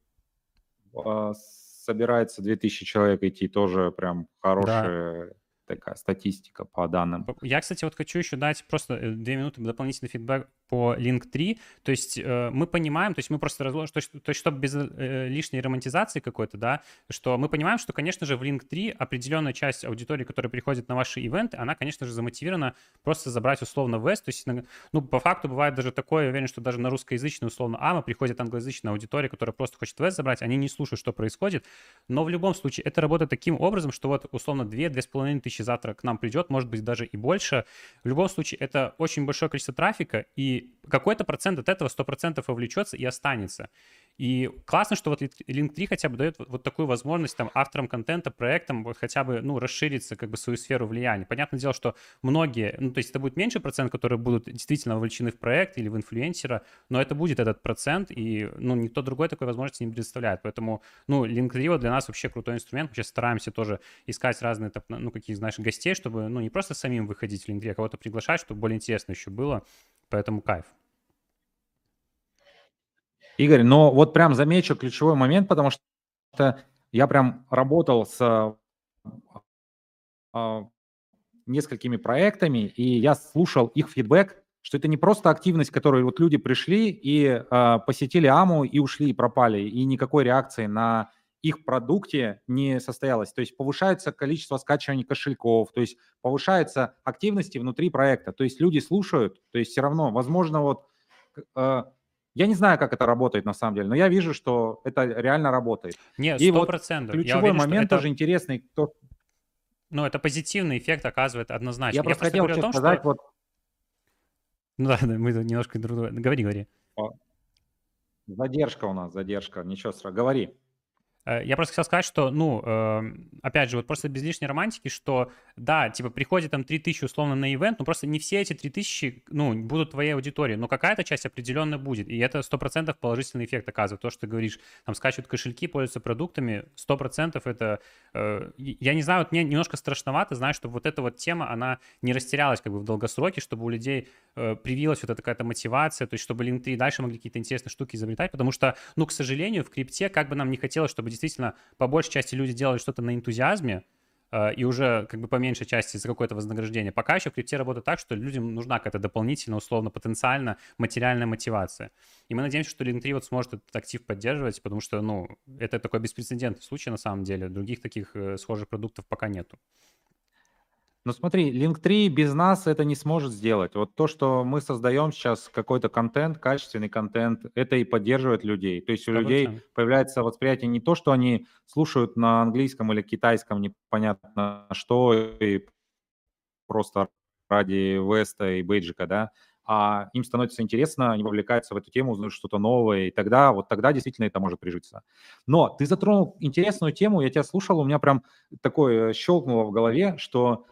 а, собирается 2000 человек идти, тоже прям хорошая да. Такая статистика по данным. Я, кстати, вот хочу еще дать просто э, две минуты дополнительный фидбэк по Link 3. То есть э, мы понимаем, то есть мы просто разложим, то есть, то есть чтобы без э, лишней романтизации какой-то, да, что мы понимаем, что, конечно же, в Link 3 определенная часть аудитории, которая приходит на ваши ивенты, она, конечно же, замотивирована просто забрать условно Вест. То есть, ну, по факту бывает даже такое, я уверен, что даже на русскоязычную условно АМА приходит англоязычная аудитория, которая просто хочет Вест забрать, они не слушают, что происходит. Но в любом случае это работает таким образом, что вот условно 2-2,5 тысячи завтра к нам придет, может быть, даже и больше. В любом случае это очень большое количество трафика, и какой-то процент от этого 100% вовлечется и останется. И классно, что вот Link3 хотя бы дает вот такую возможность там авторам контента, проектам вот хотя бы, ну, расшириться как бы свою сферу влияния. Понятное дело, что многие, ну, то есть это будет меньше процент, которые будут действительно вовлечены в проект или в инфлюенсера, но это будет этот процент, и, ну, никто другой такой возможности не предоставляет. Поэтому, ну, Link3 вот для нас вообще крутой инструмент. Мы сейчас стараемся тоже искать разные, ну, какие, знаешь, гостей, чтобы, ну, не просто самим выходить в Link3, а кого-то приглашать, чтобы более интересно еще было. Поэтому кайф. Игорь, но вот прям замечу ключевой момент, потому что я прям работал с э, несколькими проектами, и я слушал их фидбэк, что это не просто активность, которой вот люди пришли и э, посетили АМУ и ушли, и пропали, и никакой реакции на их продукте не состоялось. То есть повышается количество скачиваний кошельков, то есть повышается активности внутри проекта. То есть люди слушают, то есть все равно, возможно, вот э, я не знаю, как это работает на самом деле, но я вижу, что это реально работает. Нет, сто процентов. Вот ключевой уверен, момент это... тоже интересный. Кто... Ну, это позитивный эффект оказывает однозначно. Я, я просто хотел говорю о том, сказать, что... вот... Ну да, да, мы немножко друг друга... Говори, говори. Задержка у нас, задержка. Ничего, сразу говори. Э, я просто хотел сказать, что, ну, эм, опять же, вот просто без лишней романтики, что, да, типа, приходит там 3000 условно на ивент, но просто не все эти 3000, ну, будут твоей аудитории, но какая-то часть определенно будет, и это 100% положительный эффект оказывает. То, что ты говоришь, там, скачивают кошельки, пользуются продуктами, 100% это, э, я не знаю, вот мне немножко страшновато, знаю, что вот эта вот тема, она не растерялась как бы в долгосроке, чтобы у людей э, привилась вот эта какая-то мотивация, то есть чтобы Link3 дальше могли какие-то интересные штуки изобретать, потому что, ну, к сожалению, в крипте, как бы нам не хотелось, чтобы действительно по большей части люди делали что-то на энтузиазме, э, и уже как бы по меньшей части за какое-то вознаграждение. Пока еще в крипте работает так, что людям нужна какая-то дополнительная, условно, потенциально материальная мотивация. И мы надеемся, что Link3 вот сможет этот актив поддерживать, потому что, ну, это такой беспрецедентный случай на самом деле. Других таких э, схожих продуктов пока нету. Ну смотри, Link3 без нас это не сможет сделать. Вот то, что мы создаем сейчас какой-то контент, качественный контент, это и поддерживает людей. То есть у 100%. людей появляется восприятие не то, что они слушают на английском или китайском непонятно что, и просто ради Веста и Бейджика, да, а им становится интересно, они вовлекаются в эту тему, узнают что-то новое, и тогда, вот тогда действительно это может прижиться. Но ты затронул интересную тему, я тебя слушал, у меня прям такое щелкнуло в голове, что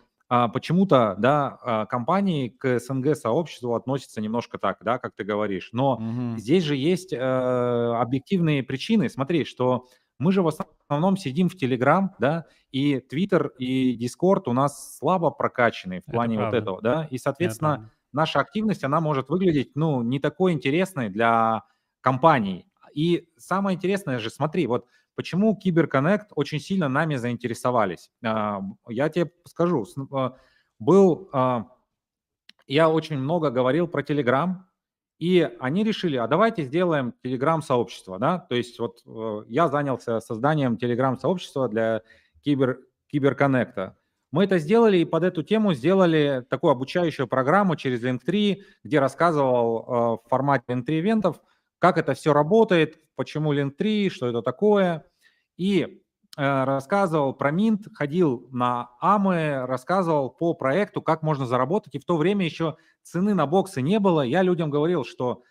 почему-то, да, а, компании к СНГ-сообществу относятся немножко так, да, как ты говоришь. Но угу. здесь же есть э, объективные причины. Смотри, что мы же в основном сидим в Telegram, да, и Twitter и Discord у нас слабо прокачаны в плане вот этого, да, и, соответственно, наша активность, она может выглядеть, ну, не такой интересной для компаний. И самое интересное же, смотри, вот почему Киберконнект очень сильно нами заинтересовались. А, я тебе скажу, а, был, а, я очень много говорил про Telegram, и они решили, а давайте сделаем Telegram-сообщество, да, то есть вот э, я занялся созданием Telegram-сообщества для кибер, Киберконнекта. Мы это сделали и под эту тему сделали такую обучающую программу через Link3, где рассказывал э, в формате Link3 ивентов, как это все работает, почему Link3, что это такое. И э, рассказывал про Mint, ходил на АМы, рассказывал по проекту, как можно заработать. И в то время еще цены на боксы не было. Я людям говорил, что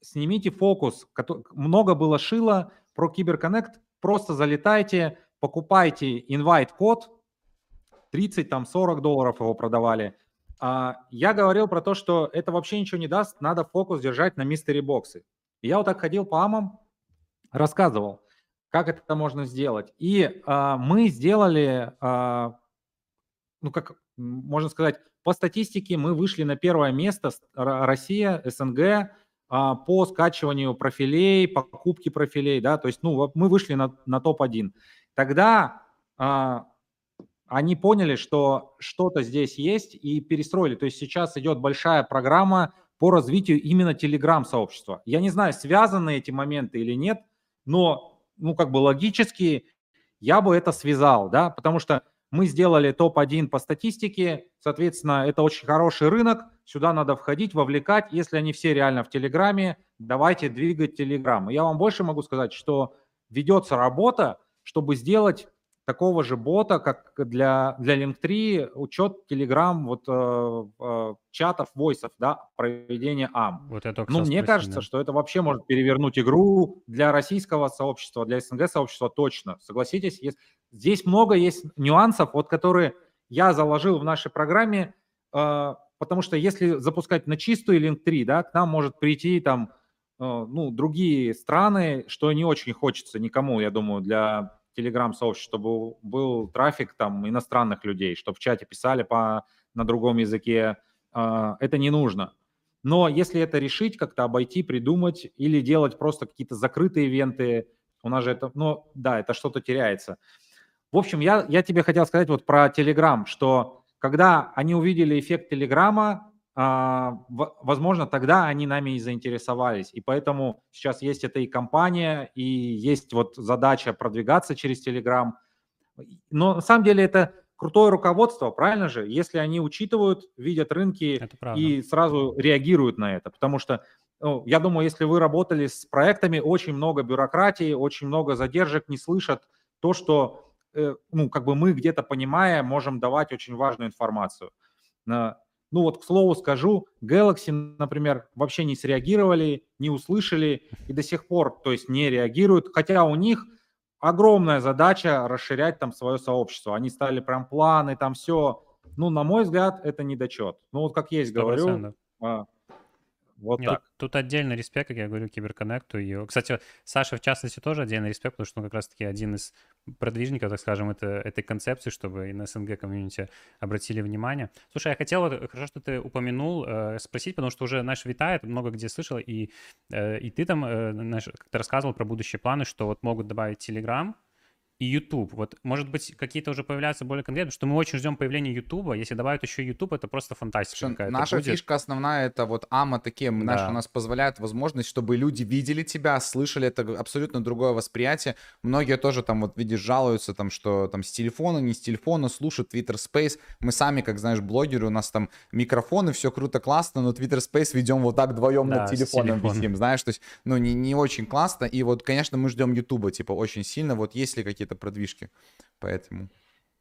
снимите фокус. Много было шила про Киберконнект. Просто залетайте, покупайте инвайт-код, 30, там 40 долларов его продавали. А я говорил про то, что это вообще ничего не даст, надо фокус держать на мистери боксы. Я вот так ходил по амам, рассказывал, как это можно сделать. И а, мы сделали, а, ну как можно сказать, по статистике мы вышли на первое место, Россия, СНГ, а, по скачиванию профилей, покупке профилей, да, то есть, ну, мы вышли на, на топ-1. Тогда а, они поняли, что что-то здесь есть и перестроили. То есть сейчас идет большая программа по развитию именно телеграм-сообщества. Я не знаю, связаны эти моменты или нет, но, ну, как бы логически я бы это связал, да, потому что мы сделали топ-1 по статистике, соответственно, это очень хороший рынок, сюда надо входить, вовлекать. Если они все реально в Телеграме, давайте двигать Телеграм. Я вам больше могу сказать, что ведется работа, чтобы сделать такого же бота, как для, для Link3, учет Telegram, вот э, э, чатов, войсов, да, проведение АМ. Вот это ну, мне кажется, да. что это вообще может перевернуть игру для российского сообщества, для СНГ сообщества точно. Согласитесь, есть, здесь много есть нюансов, вот которые я заложил в нашей программе, э, потому что если запускать на чистую Link3, да, к нам может прийти там, э, ну, другие страны, что не очень хочется никому, я думаю, для телеграм-сообщество, чтобы был трафик там иностранных людей, чтобы в чате писали по, на другом языке. А, это не нужно. Но если это решить, как-то обойти, придумать или делать просто какие-то закрытые ивенты, у нас же это, ну да, это что-то теряется. В общем, я, я тебе хотел сказать вот про Telegram, что когда они увидели эффект Телеграма, возможно, тогда они нами и заинтересовались. И поэтому сейчас есть эта и компания, и есть вот задача продвигаться через Telegram. Но на самом деле это крутое руководство, правильно же? Если они учитывают, видят рынки и сразу реагируют на это. Потому что, ну, я думаю, если вы работали с проектами, очень много бюрократии, очень много задержек, не слышат то, что, э, ну, как бы мы где-то понимая, можем давать очень важную информацию. Ну вот, к слову скажу, Galaxy, например, вообще не среагировали, не услышали и до сих пор, то есть не реагируют, хотя у них огромная задача расширять там свое сообщество. Они стали прям планы, там все. Ну, на мой взгляд, это недочет. Ну, вот как есть 100%. говорю, вот Нет, так. Тут, тут отдельный респект, как я говорю, Киберконнекту. И, кстати, Саша, в частности, тоже отдельный респект, потому что он как раз-таки один из продвижников, так скажем, это, этой концепции, чтобы и на СНГ комьюнити обратили внимание. Слушай, я хотел, вот, хорошо, что ты упомянул, э, спросить, потому что уже наш витает, много где слышал, и, э, и ты там, э, наш, как ты рассказывал про будущие планы, что вот могут добавить Telegram, и YouTube. Вот, может быть, какие-то уже появляются более конкретно, что мы очень ждем появления YouTube. Если добавят еще YouTube, это просто фантастика Наша будет. фишка основная, это вот АМА такие, да. наши у нас позволяет возможность, чтобы люди видели тебя, слышали, это абсолютно другое восприятие. Многие тоже там, вот видишь, жалуются, там, что там с телефона, не с телефона, слушают Twitter Space. Мы сами, как знаешь, блогеры, у нас там микрофоны, все круто, классно, но Twitter Space ведем вот так вдвоем да, над телефоном висим, знаешь, то есть, ну, не, не очень классно. И вот, конечно, мы ждем YouTube, типа, очень сильно. Вот есть ли какие-то какие-то продвижки. Поэтому...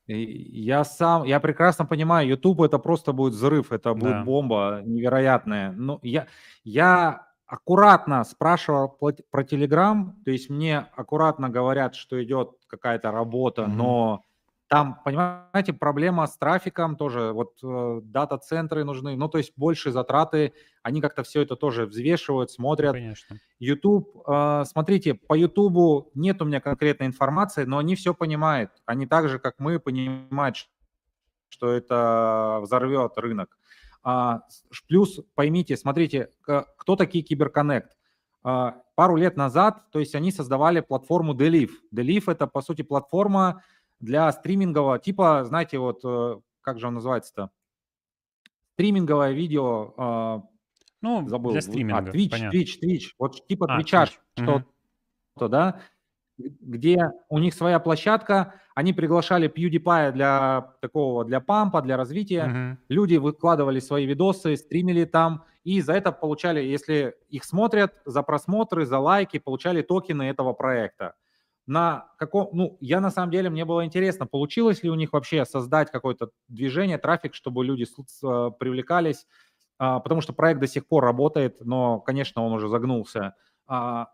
Я сам, я прекрасно понимаю, YouTube это просто будет взрыв, это будет да. бомба невероятная. Но я, я аккуратно спрашивал про Telegram, то есть мне аккуратно говорят, что идет какая-то работа, mm но Там, понимаете, проблема с трафиком тоже, вот э, дата-центры нужны, ну, то есть больше затраты, они как-то все это тоже взвешивают, смотрят. Конечно. YouTube, э, смотрите, по YouTube нет у меня конкретной информации, но они все понимают. Они так же, как мы, понимают, что это взорвет рынок. А, плюс поймите, смотрите, кто такие Киберконнект? А, пару лет назад, то есть они создавали платформу Deliv. Deliv это, по сути, платформа, для стримингового типа, знаете, вот э, как же он называется-то? Стриминговое видео. А, ну, забыл. для а, стриминга. А, Twitch, понятно. Twitch, Twitch. Вот типа а, Twitch, что-то, угу. да, где у них своя площадка, они приглашали PewDiePie для такого, для пампа, для развития. Угу. Люди выкладывали свои видосы, стримили там, и за это получали, если их смотрят, за просмотры, за лайки, получали токены этого проекта на каком, ну, я на самом деле, мне было интересно, получилось ли у них вообще создать какое-то движение, трафик, чтобы люди э, привлекались, а, потому что проект до сих пор работает, но, конечно, он уже загнулся. А,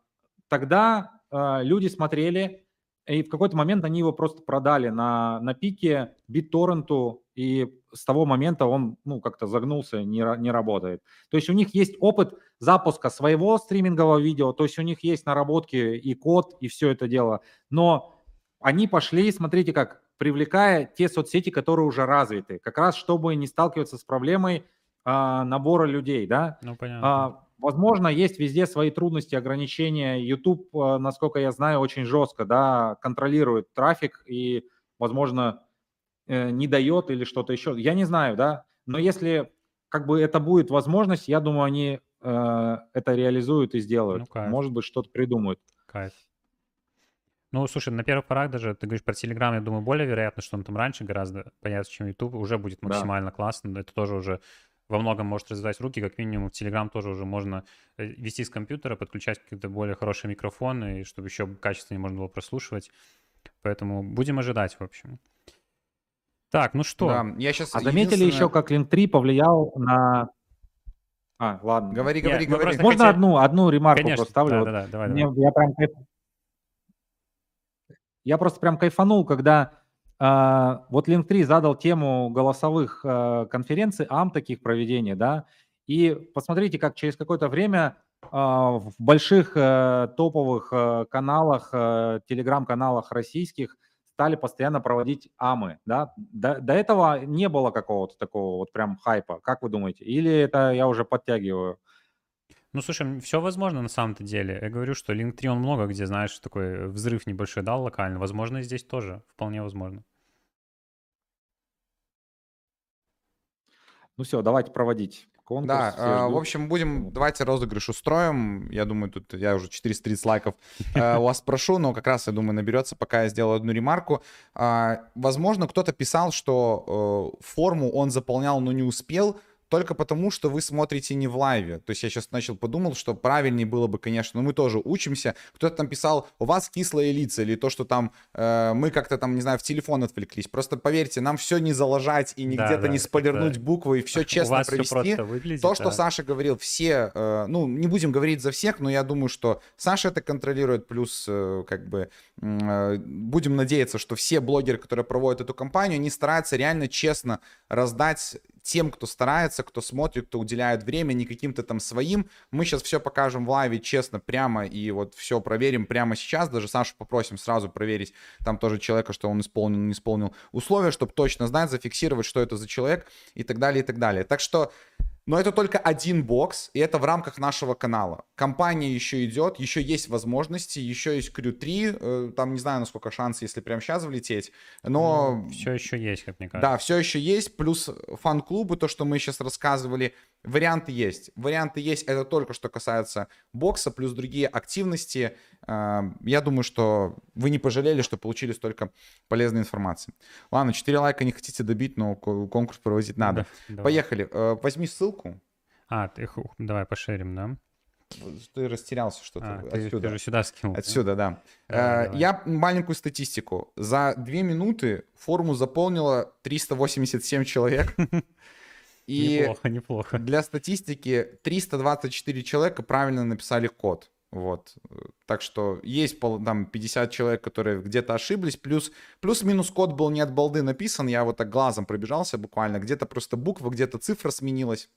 тогда а, люди смотрели, и в какой-то момент они его просто продали на, на пике BitTorrent, и с того момента он ну, как-то загнулся, не, не работает. То есть у них есть опыт запуска своего стримингового видео, то есть у них есть наработки и код, и все это дело. Но они пошли, смотрите как, привлекая те соцсети, которые уже развиты, как раз чтобы не сталкиваться с проблемой а, набора людей, да. Ну, понятно. А, Возможно, есть везде свои трудности, ограничения. YouTube, э, насколько я знаю, очень жестко да, контролирует трафик и, возможно, э, не дает или что-то еще. Я не знаю, да. Но если как бы это будет возможность, я думаю, они э, это реализуют и сделают. Ну, кайф. Может быть, что-то придумают. Кайф. Ну, слушай, на первых порах даже, ты говоришь про Telegram, я думаю, более вероятно, что он там раньше гораздо появится, чем YouTube, уже будет максимально да. классно. Это тоже уже во многом может развивать руки, как минимум в Telegram тоже уже можно э, вести с компьютера, подключать какие-то более хорошие микрофоны, и чтобы еще качественнее можно было прослушивать. Поэтому будем ожидать, в общем. Так, ну что? Да, я сейчас а заметили единственное... еще, как Link3 повлиял на... А, ладно. Говори, говори, Нет, говори. Можно хотели... одну, одну ремарку Конечно, поставлю? Да, да, да, давай, Мне, давай. Я, прям... я просто прям кайфанул, когда вот Link3 задал тему голосовых а, конференций, ам таких проведения, да, и посмотрите, как через какое-то время а, в больших э, топовых э, каналах, э, телеграм-каналах российских стали постоянно проводить амы, да. До, до этого не было какого-то такого вот прям хайпа. Как вы думаете? Или это я уже подтягиваю? Ну, слушай, все возможно на самом-то деле. Я говорю, что Link3, он много где, знаешь, такой взрыв небольшой дал локально. Возможно, и здесь тоже. Вполне возможно. Ну все, давайте проводить конкурс. Да, э, в общем, будем, давайте розыгрыш устроим. Я думаю, тут я уже 430 лайков э, у вас прошу, но как раз, я думаю, наберется, пока я сделаю одну ремарку. Э, возможно, кто-то писал, что э, форму он заполнял, но не успел только потому, что вы смотрите не в лайве. То есть я сейчас начал подумал, что правильнее было бы, конечно, но мы тоже учимся. Кто-то там писал, у вас кислые лица, или то, что там э, мы как-то там, не знаю, в телефон отвлеклись. Просто поверьте, нам все не залажать и не да, где-то да, не спойлернуть это... буквы, и все честно провести. Выглядит, то, что да. Саша говорил, все, э, ну, не будем говорить за всех, но я думаю, что Саша это контролирует, плюс э, как бы э, будем надеяться, что все блогеры, которые проводят эту кампанию, они стараются реально честно раздать тем, кто старается, кто смотрит, кто уделяет время, не каким-то там своим. Мы сейчас все покажем в лайве честно, прямо, и вот все проверим прямо сейчас. Даже Сашу попросим сразу проверить там тоже человека, что он исполнил, не исполнил условия, чтобы точно знать, зафиксировать, что это за человек и так далее, и так далее. Так что но это только один бокс, и это в рамках нашего канала. Компания еще идет, еще есть возможности, еще есть Крю 3, э, там не знаю, насколько шанс, если прямо сейчас влететь, но... Ну, все еще есть, как мне кажется. Да, все еще есть, плюс фан-клубы, то, что мы сейчас рассказывали, варианты есть. Варианты есть, это только что касается бокса, плюс другие активности. Я думаю, что вы не пожалели, что получили столько полезной информации. Ладно, 4 лайка не хотите добить, но конкурс проводить надо. Да, Поехали. Э, возьми ссылку. А, ты, давай пошерим, да? Ты растерялся что-то. А, Отсюда. Ты, ты же сюда скинул. Отсюда, да. да. Э, я маленькую статистику. За две минуты форму заполнило 387 человек. И неплохо, неплохо. Для статистики 324 человека правильно написали код. Вот. Так что есть там 50 человек, которые где-то ошиблись, плюс, плюс-минус код был не от балды написан, я вот так глазом пробежался буквально, где-то просто буква, где-то цифра сменилась.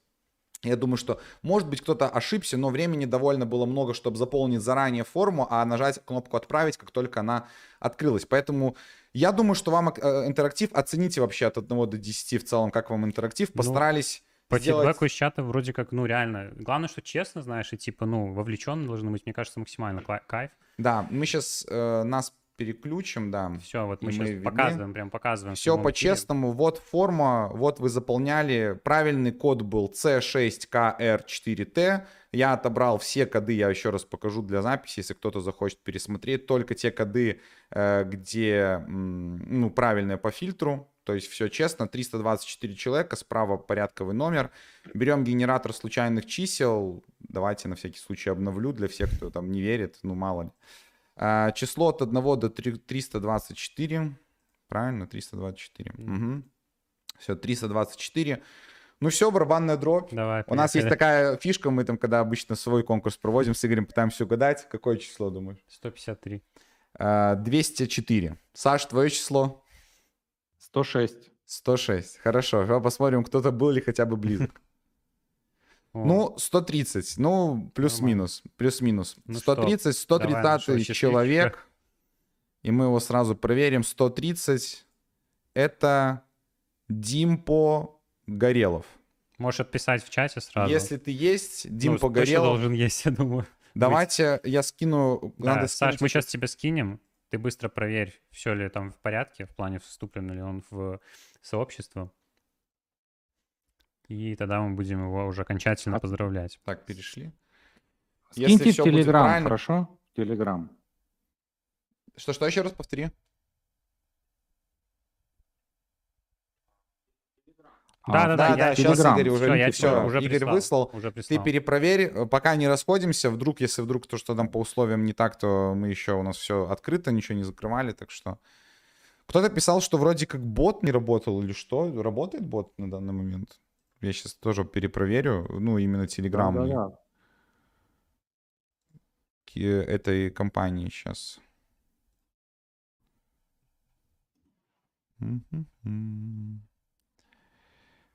Я думаю, что, может быть, кто-то ошибся, но времени довольно было много, чтобы заполнить заранее форму, а нажать кнопку «Отправить», как только она открылась. Поэтому я думаю, что вам э, интерактив оцените вообще от 1 до 10 в целом, как вам интерактив. Ну, Постарались по сделать... фидбэку из чата вроде как, ну, реально. Главное, что честно, знаешь, и типа, ну, вовлеченный должны быть, мне кажется, максимально кайф. Да, мы сейчас э, нас переключим, да. Все, вот мы сейчас мы показываем, прям показываем. Все по-честному. Вот форма, вот вы заполняли. Правильный код был C6KR4T. Я отобрал все коды, я еще раз покажу для записи, если кто-то захочет пересмотреть. Только те коды, э, где, ну, правильные по фильтру. То есть все честно, 324 человека, справа порядковый номер. Берем генератор случайных чисел. Давайте на всякий случай обновлю для всех, кто там не верит, ну мало ли. А, число от 1 до 324. Правильно, 324. Mm. Угу. Все, 324. Ну все, барабанная дробь. Давай, У нас есть такая фишка, мы там, когда обычно свой конкурс проводим с Игорем, пытаемся угадать. Какое число, думаешь? 153. А, 204. Саш, твое число? 106. 106. Хорошо. Посмотрим, кто-то был ли хотя бы близок. Ну, 130. Ну, плюс-минус. Плюс-минус. Ну 130, 130 Давай, человек. И мы его сразу проверим. 130. Это Димпо Горелов. Можешь отписать в чате сразу. Если ты есть, Димпо ну, Горелов. должен есть, я думаю. Давайте я скину. Да, Надо Саш, мы сейчас тебе скинем. Ты быстро проверь, все ли там в порядке, в плане вступлен ли он в сообщество. И тогда мы будем его уже окончательно а... поздравлять. Так, перешли. Скиньте в Телеграм, правильно... хорошо? Телеграм. Что-что еще раз повтори? Да, да, да, да, сейчас Игорь уже, все, я все, уже Игорь прислал, выслал. Уже Ты перепроверь, пока не расходимся, вдруг, если вдруг то, что там по условиям не так, то мы еще, у нас все открыто, ничего не закрывали, так что... Кто-то писал, что вроде как бот не работал или что? Работает бот на данный момент? Я сейчас тоже перепроверю, ну, именно Telegram да, да, да. этой компании сейчас.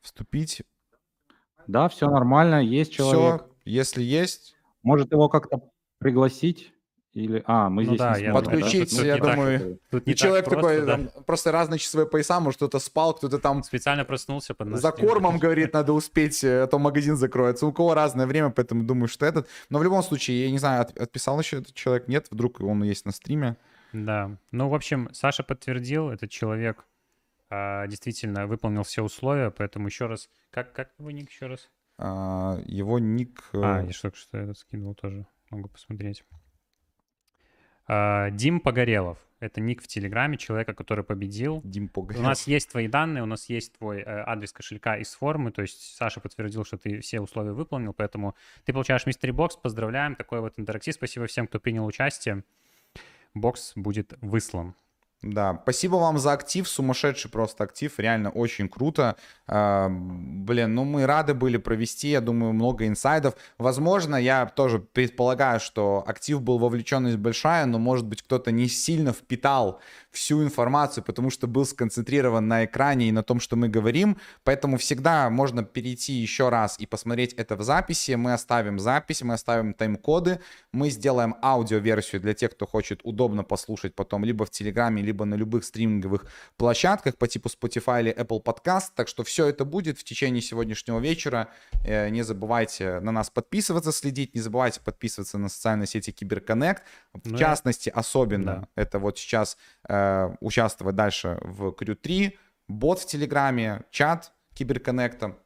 Вступить. Да, все нормально, есть человек. Все, если есть. Может его как-то пригласить? Или, а, мы ну здесь да, не смотрим, подключить, да? я думаю. Так, тут не человек просто, такой, да. там, просто разные часовые пояса, может кто-то спал, кто-то там специально проснулся под За кормом говорит, надо успеть, э, а то магазин закроется. У кого разное время, поэтому думаю, что этот. Но в любом случае, я не знаю, отписал еще этот человек, нет, вдруг он есть на стриме. Да. Ну, в общем, Саша подтвердил, этот человек а, действительно выполнил все условия, поэтому еще раз. Как, как его ник еще раз? А, его ник. А, э, я только что этот скинул тоже. Могу посмотреть. А, Дим Погорелов. Это ник в Телеграме человека, который победил. Дим Погорелов. У нас есть твои данные, у нас есть твой э, адрес кошелька из формы. То есть Саша подтвердил, что ты все условия выполнил, поэтому ты получаешь мистери бокс. Поздравляем. Такой вот интерактив. Спасибо всем, кто принял участие. Бокс будет выслан. Да, спасибо вам за актив, сумасшедший просто актив, реально очень круто. А, блин, ну мы рады были провести, я думаю, много инсайдов. Возможно, я тоже предполагаю, что актив был вовлеченность большая, но может быть кто-то не сильно впитал всю информацию, потому что был сконцентрирован на экране и на том, что мы говорим. Поэтому всегда можно перейти еще раз и посмотреть это в записи. Мы оставим запись, мы оставим тайм-коды, мы сделаем аудиоверсию для тех, кто хочет удобно послушать потом либо в Телеграме, либо на любых стриминговых площадках по типу Spotify или Apple Podcast. Так что все это будет в течение сегодняшнего вечера. Э, не забывайте на нас подписываться, следить, не забывайте подписываться на социальные сети Киберконнект. В ну, частности, особенно да. это вот сейчас э, участвовать дальше в Crew 3, бот в Телеграме, чат Киберконнекта.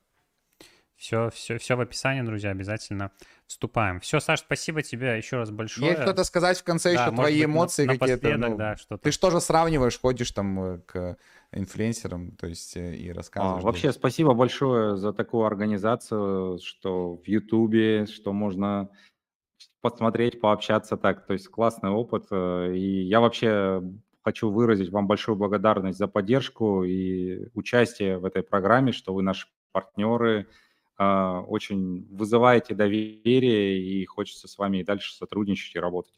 Все, все, все в описании, друзья, обязательно вступаем. Все, Саш, спасибо тебе еще раз большое. Есть что-то сказать в конце да, еще, твои эмоции какие-то? Ну, да, что ты что же сравниваешь, ходишь там э, к инфлюенсерам, то есть э, и рассказываешь? А, вообще, спасибо большое за такую организацию, что в Ютубе, что можно посмотреть, пообщаться так. То есть классный опыт. И я вообще хочу выразить вам большую благодарность за поддержку и участие в этой программе, что вы наши партнеры, очень вызываете доверие, и хочется с вами и дальше сотрудничать и работать.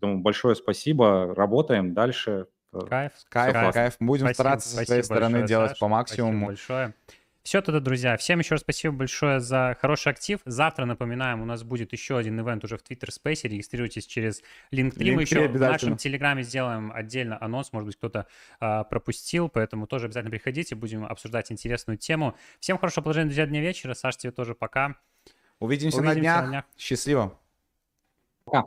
Поэтому большое спасибо, работаем дальше. Кайф, кайф, кайф. кайф. Будем спасибо, стараться со своей стороны большое, делать Саш, по максимуму. большое. Все тогда, друзья. Всем еще раз спасибо большое за хороший актив. Завтра, напоминаем, у нас будет еще один ивент уже в Twitter Space. Регистрируйтесь через Linktree. Мы еще в нашем Телеграме сделаем отдельно анонс. Может быть, кто-то а, пропустил, поэтому тоже обязательно приходите. Будем обсуждать интересную тему. Всем хорошего положения, друзья, дня вечера. Саш, тебе тоже пока. Увидимся, Увидимся на днях. на днях. Счастливо. Пока.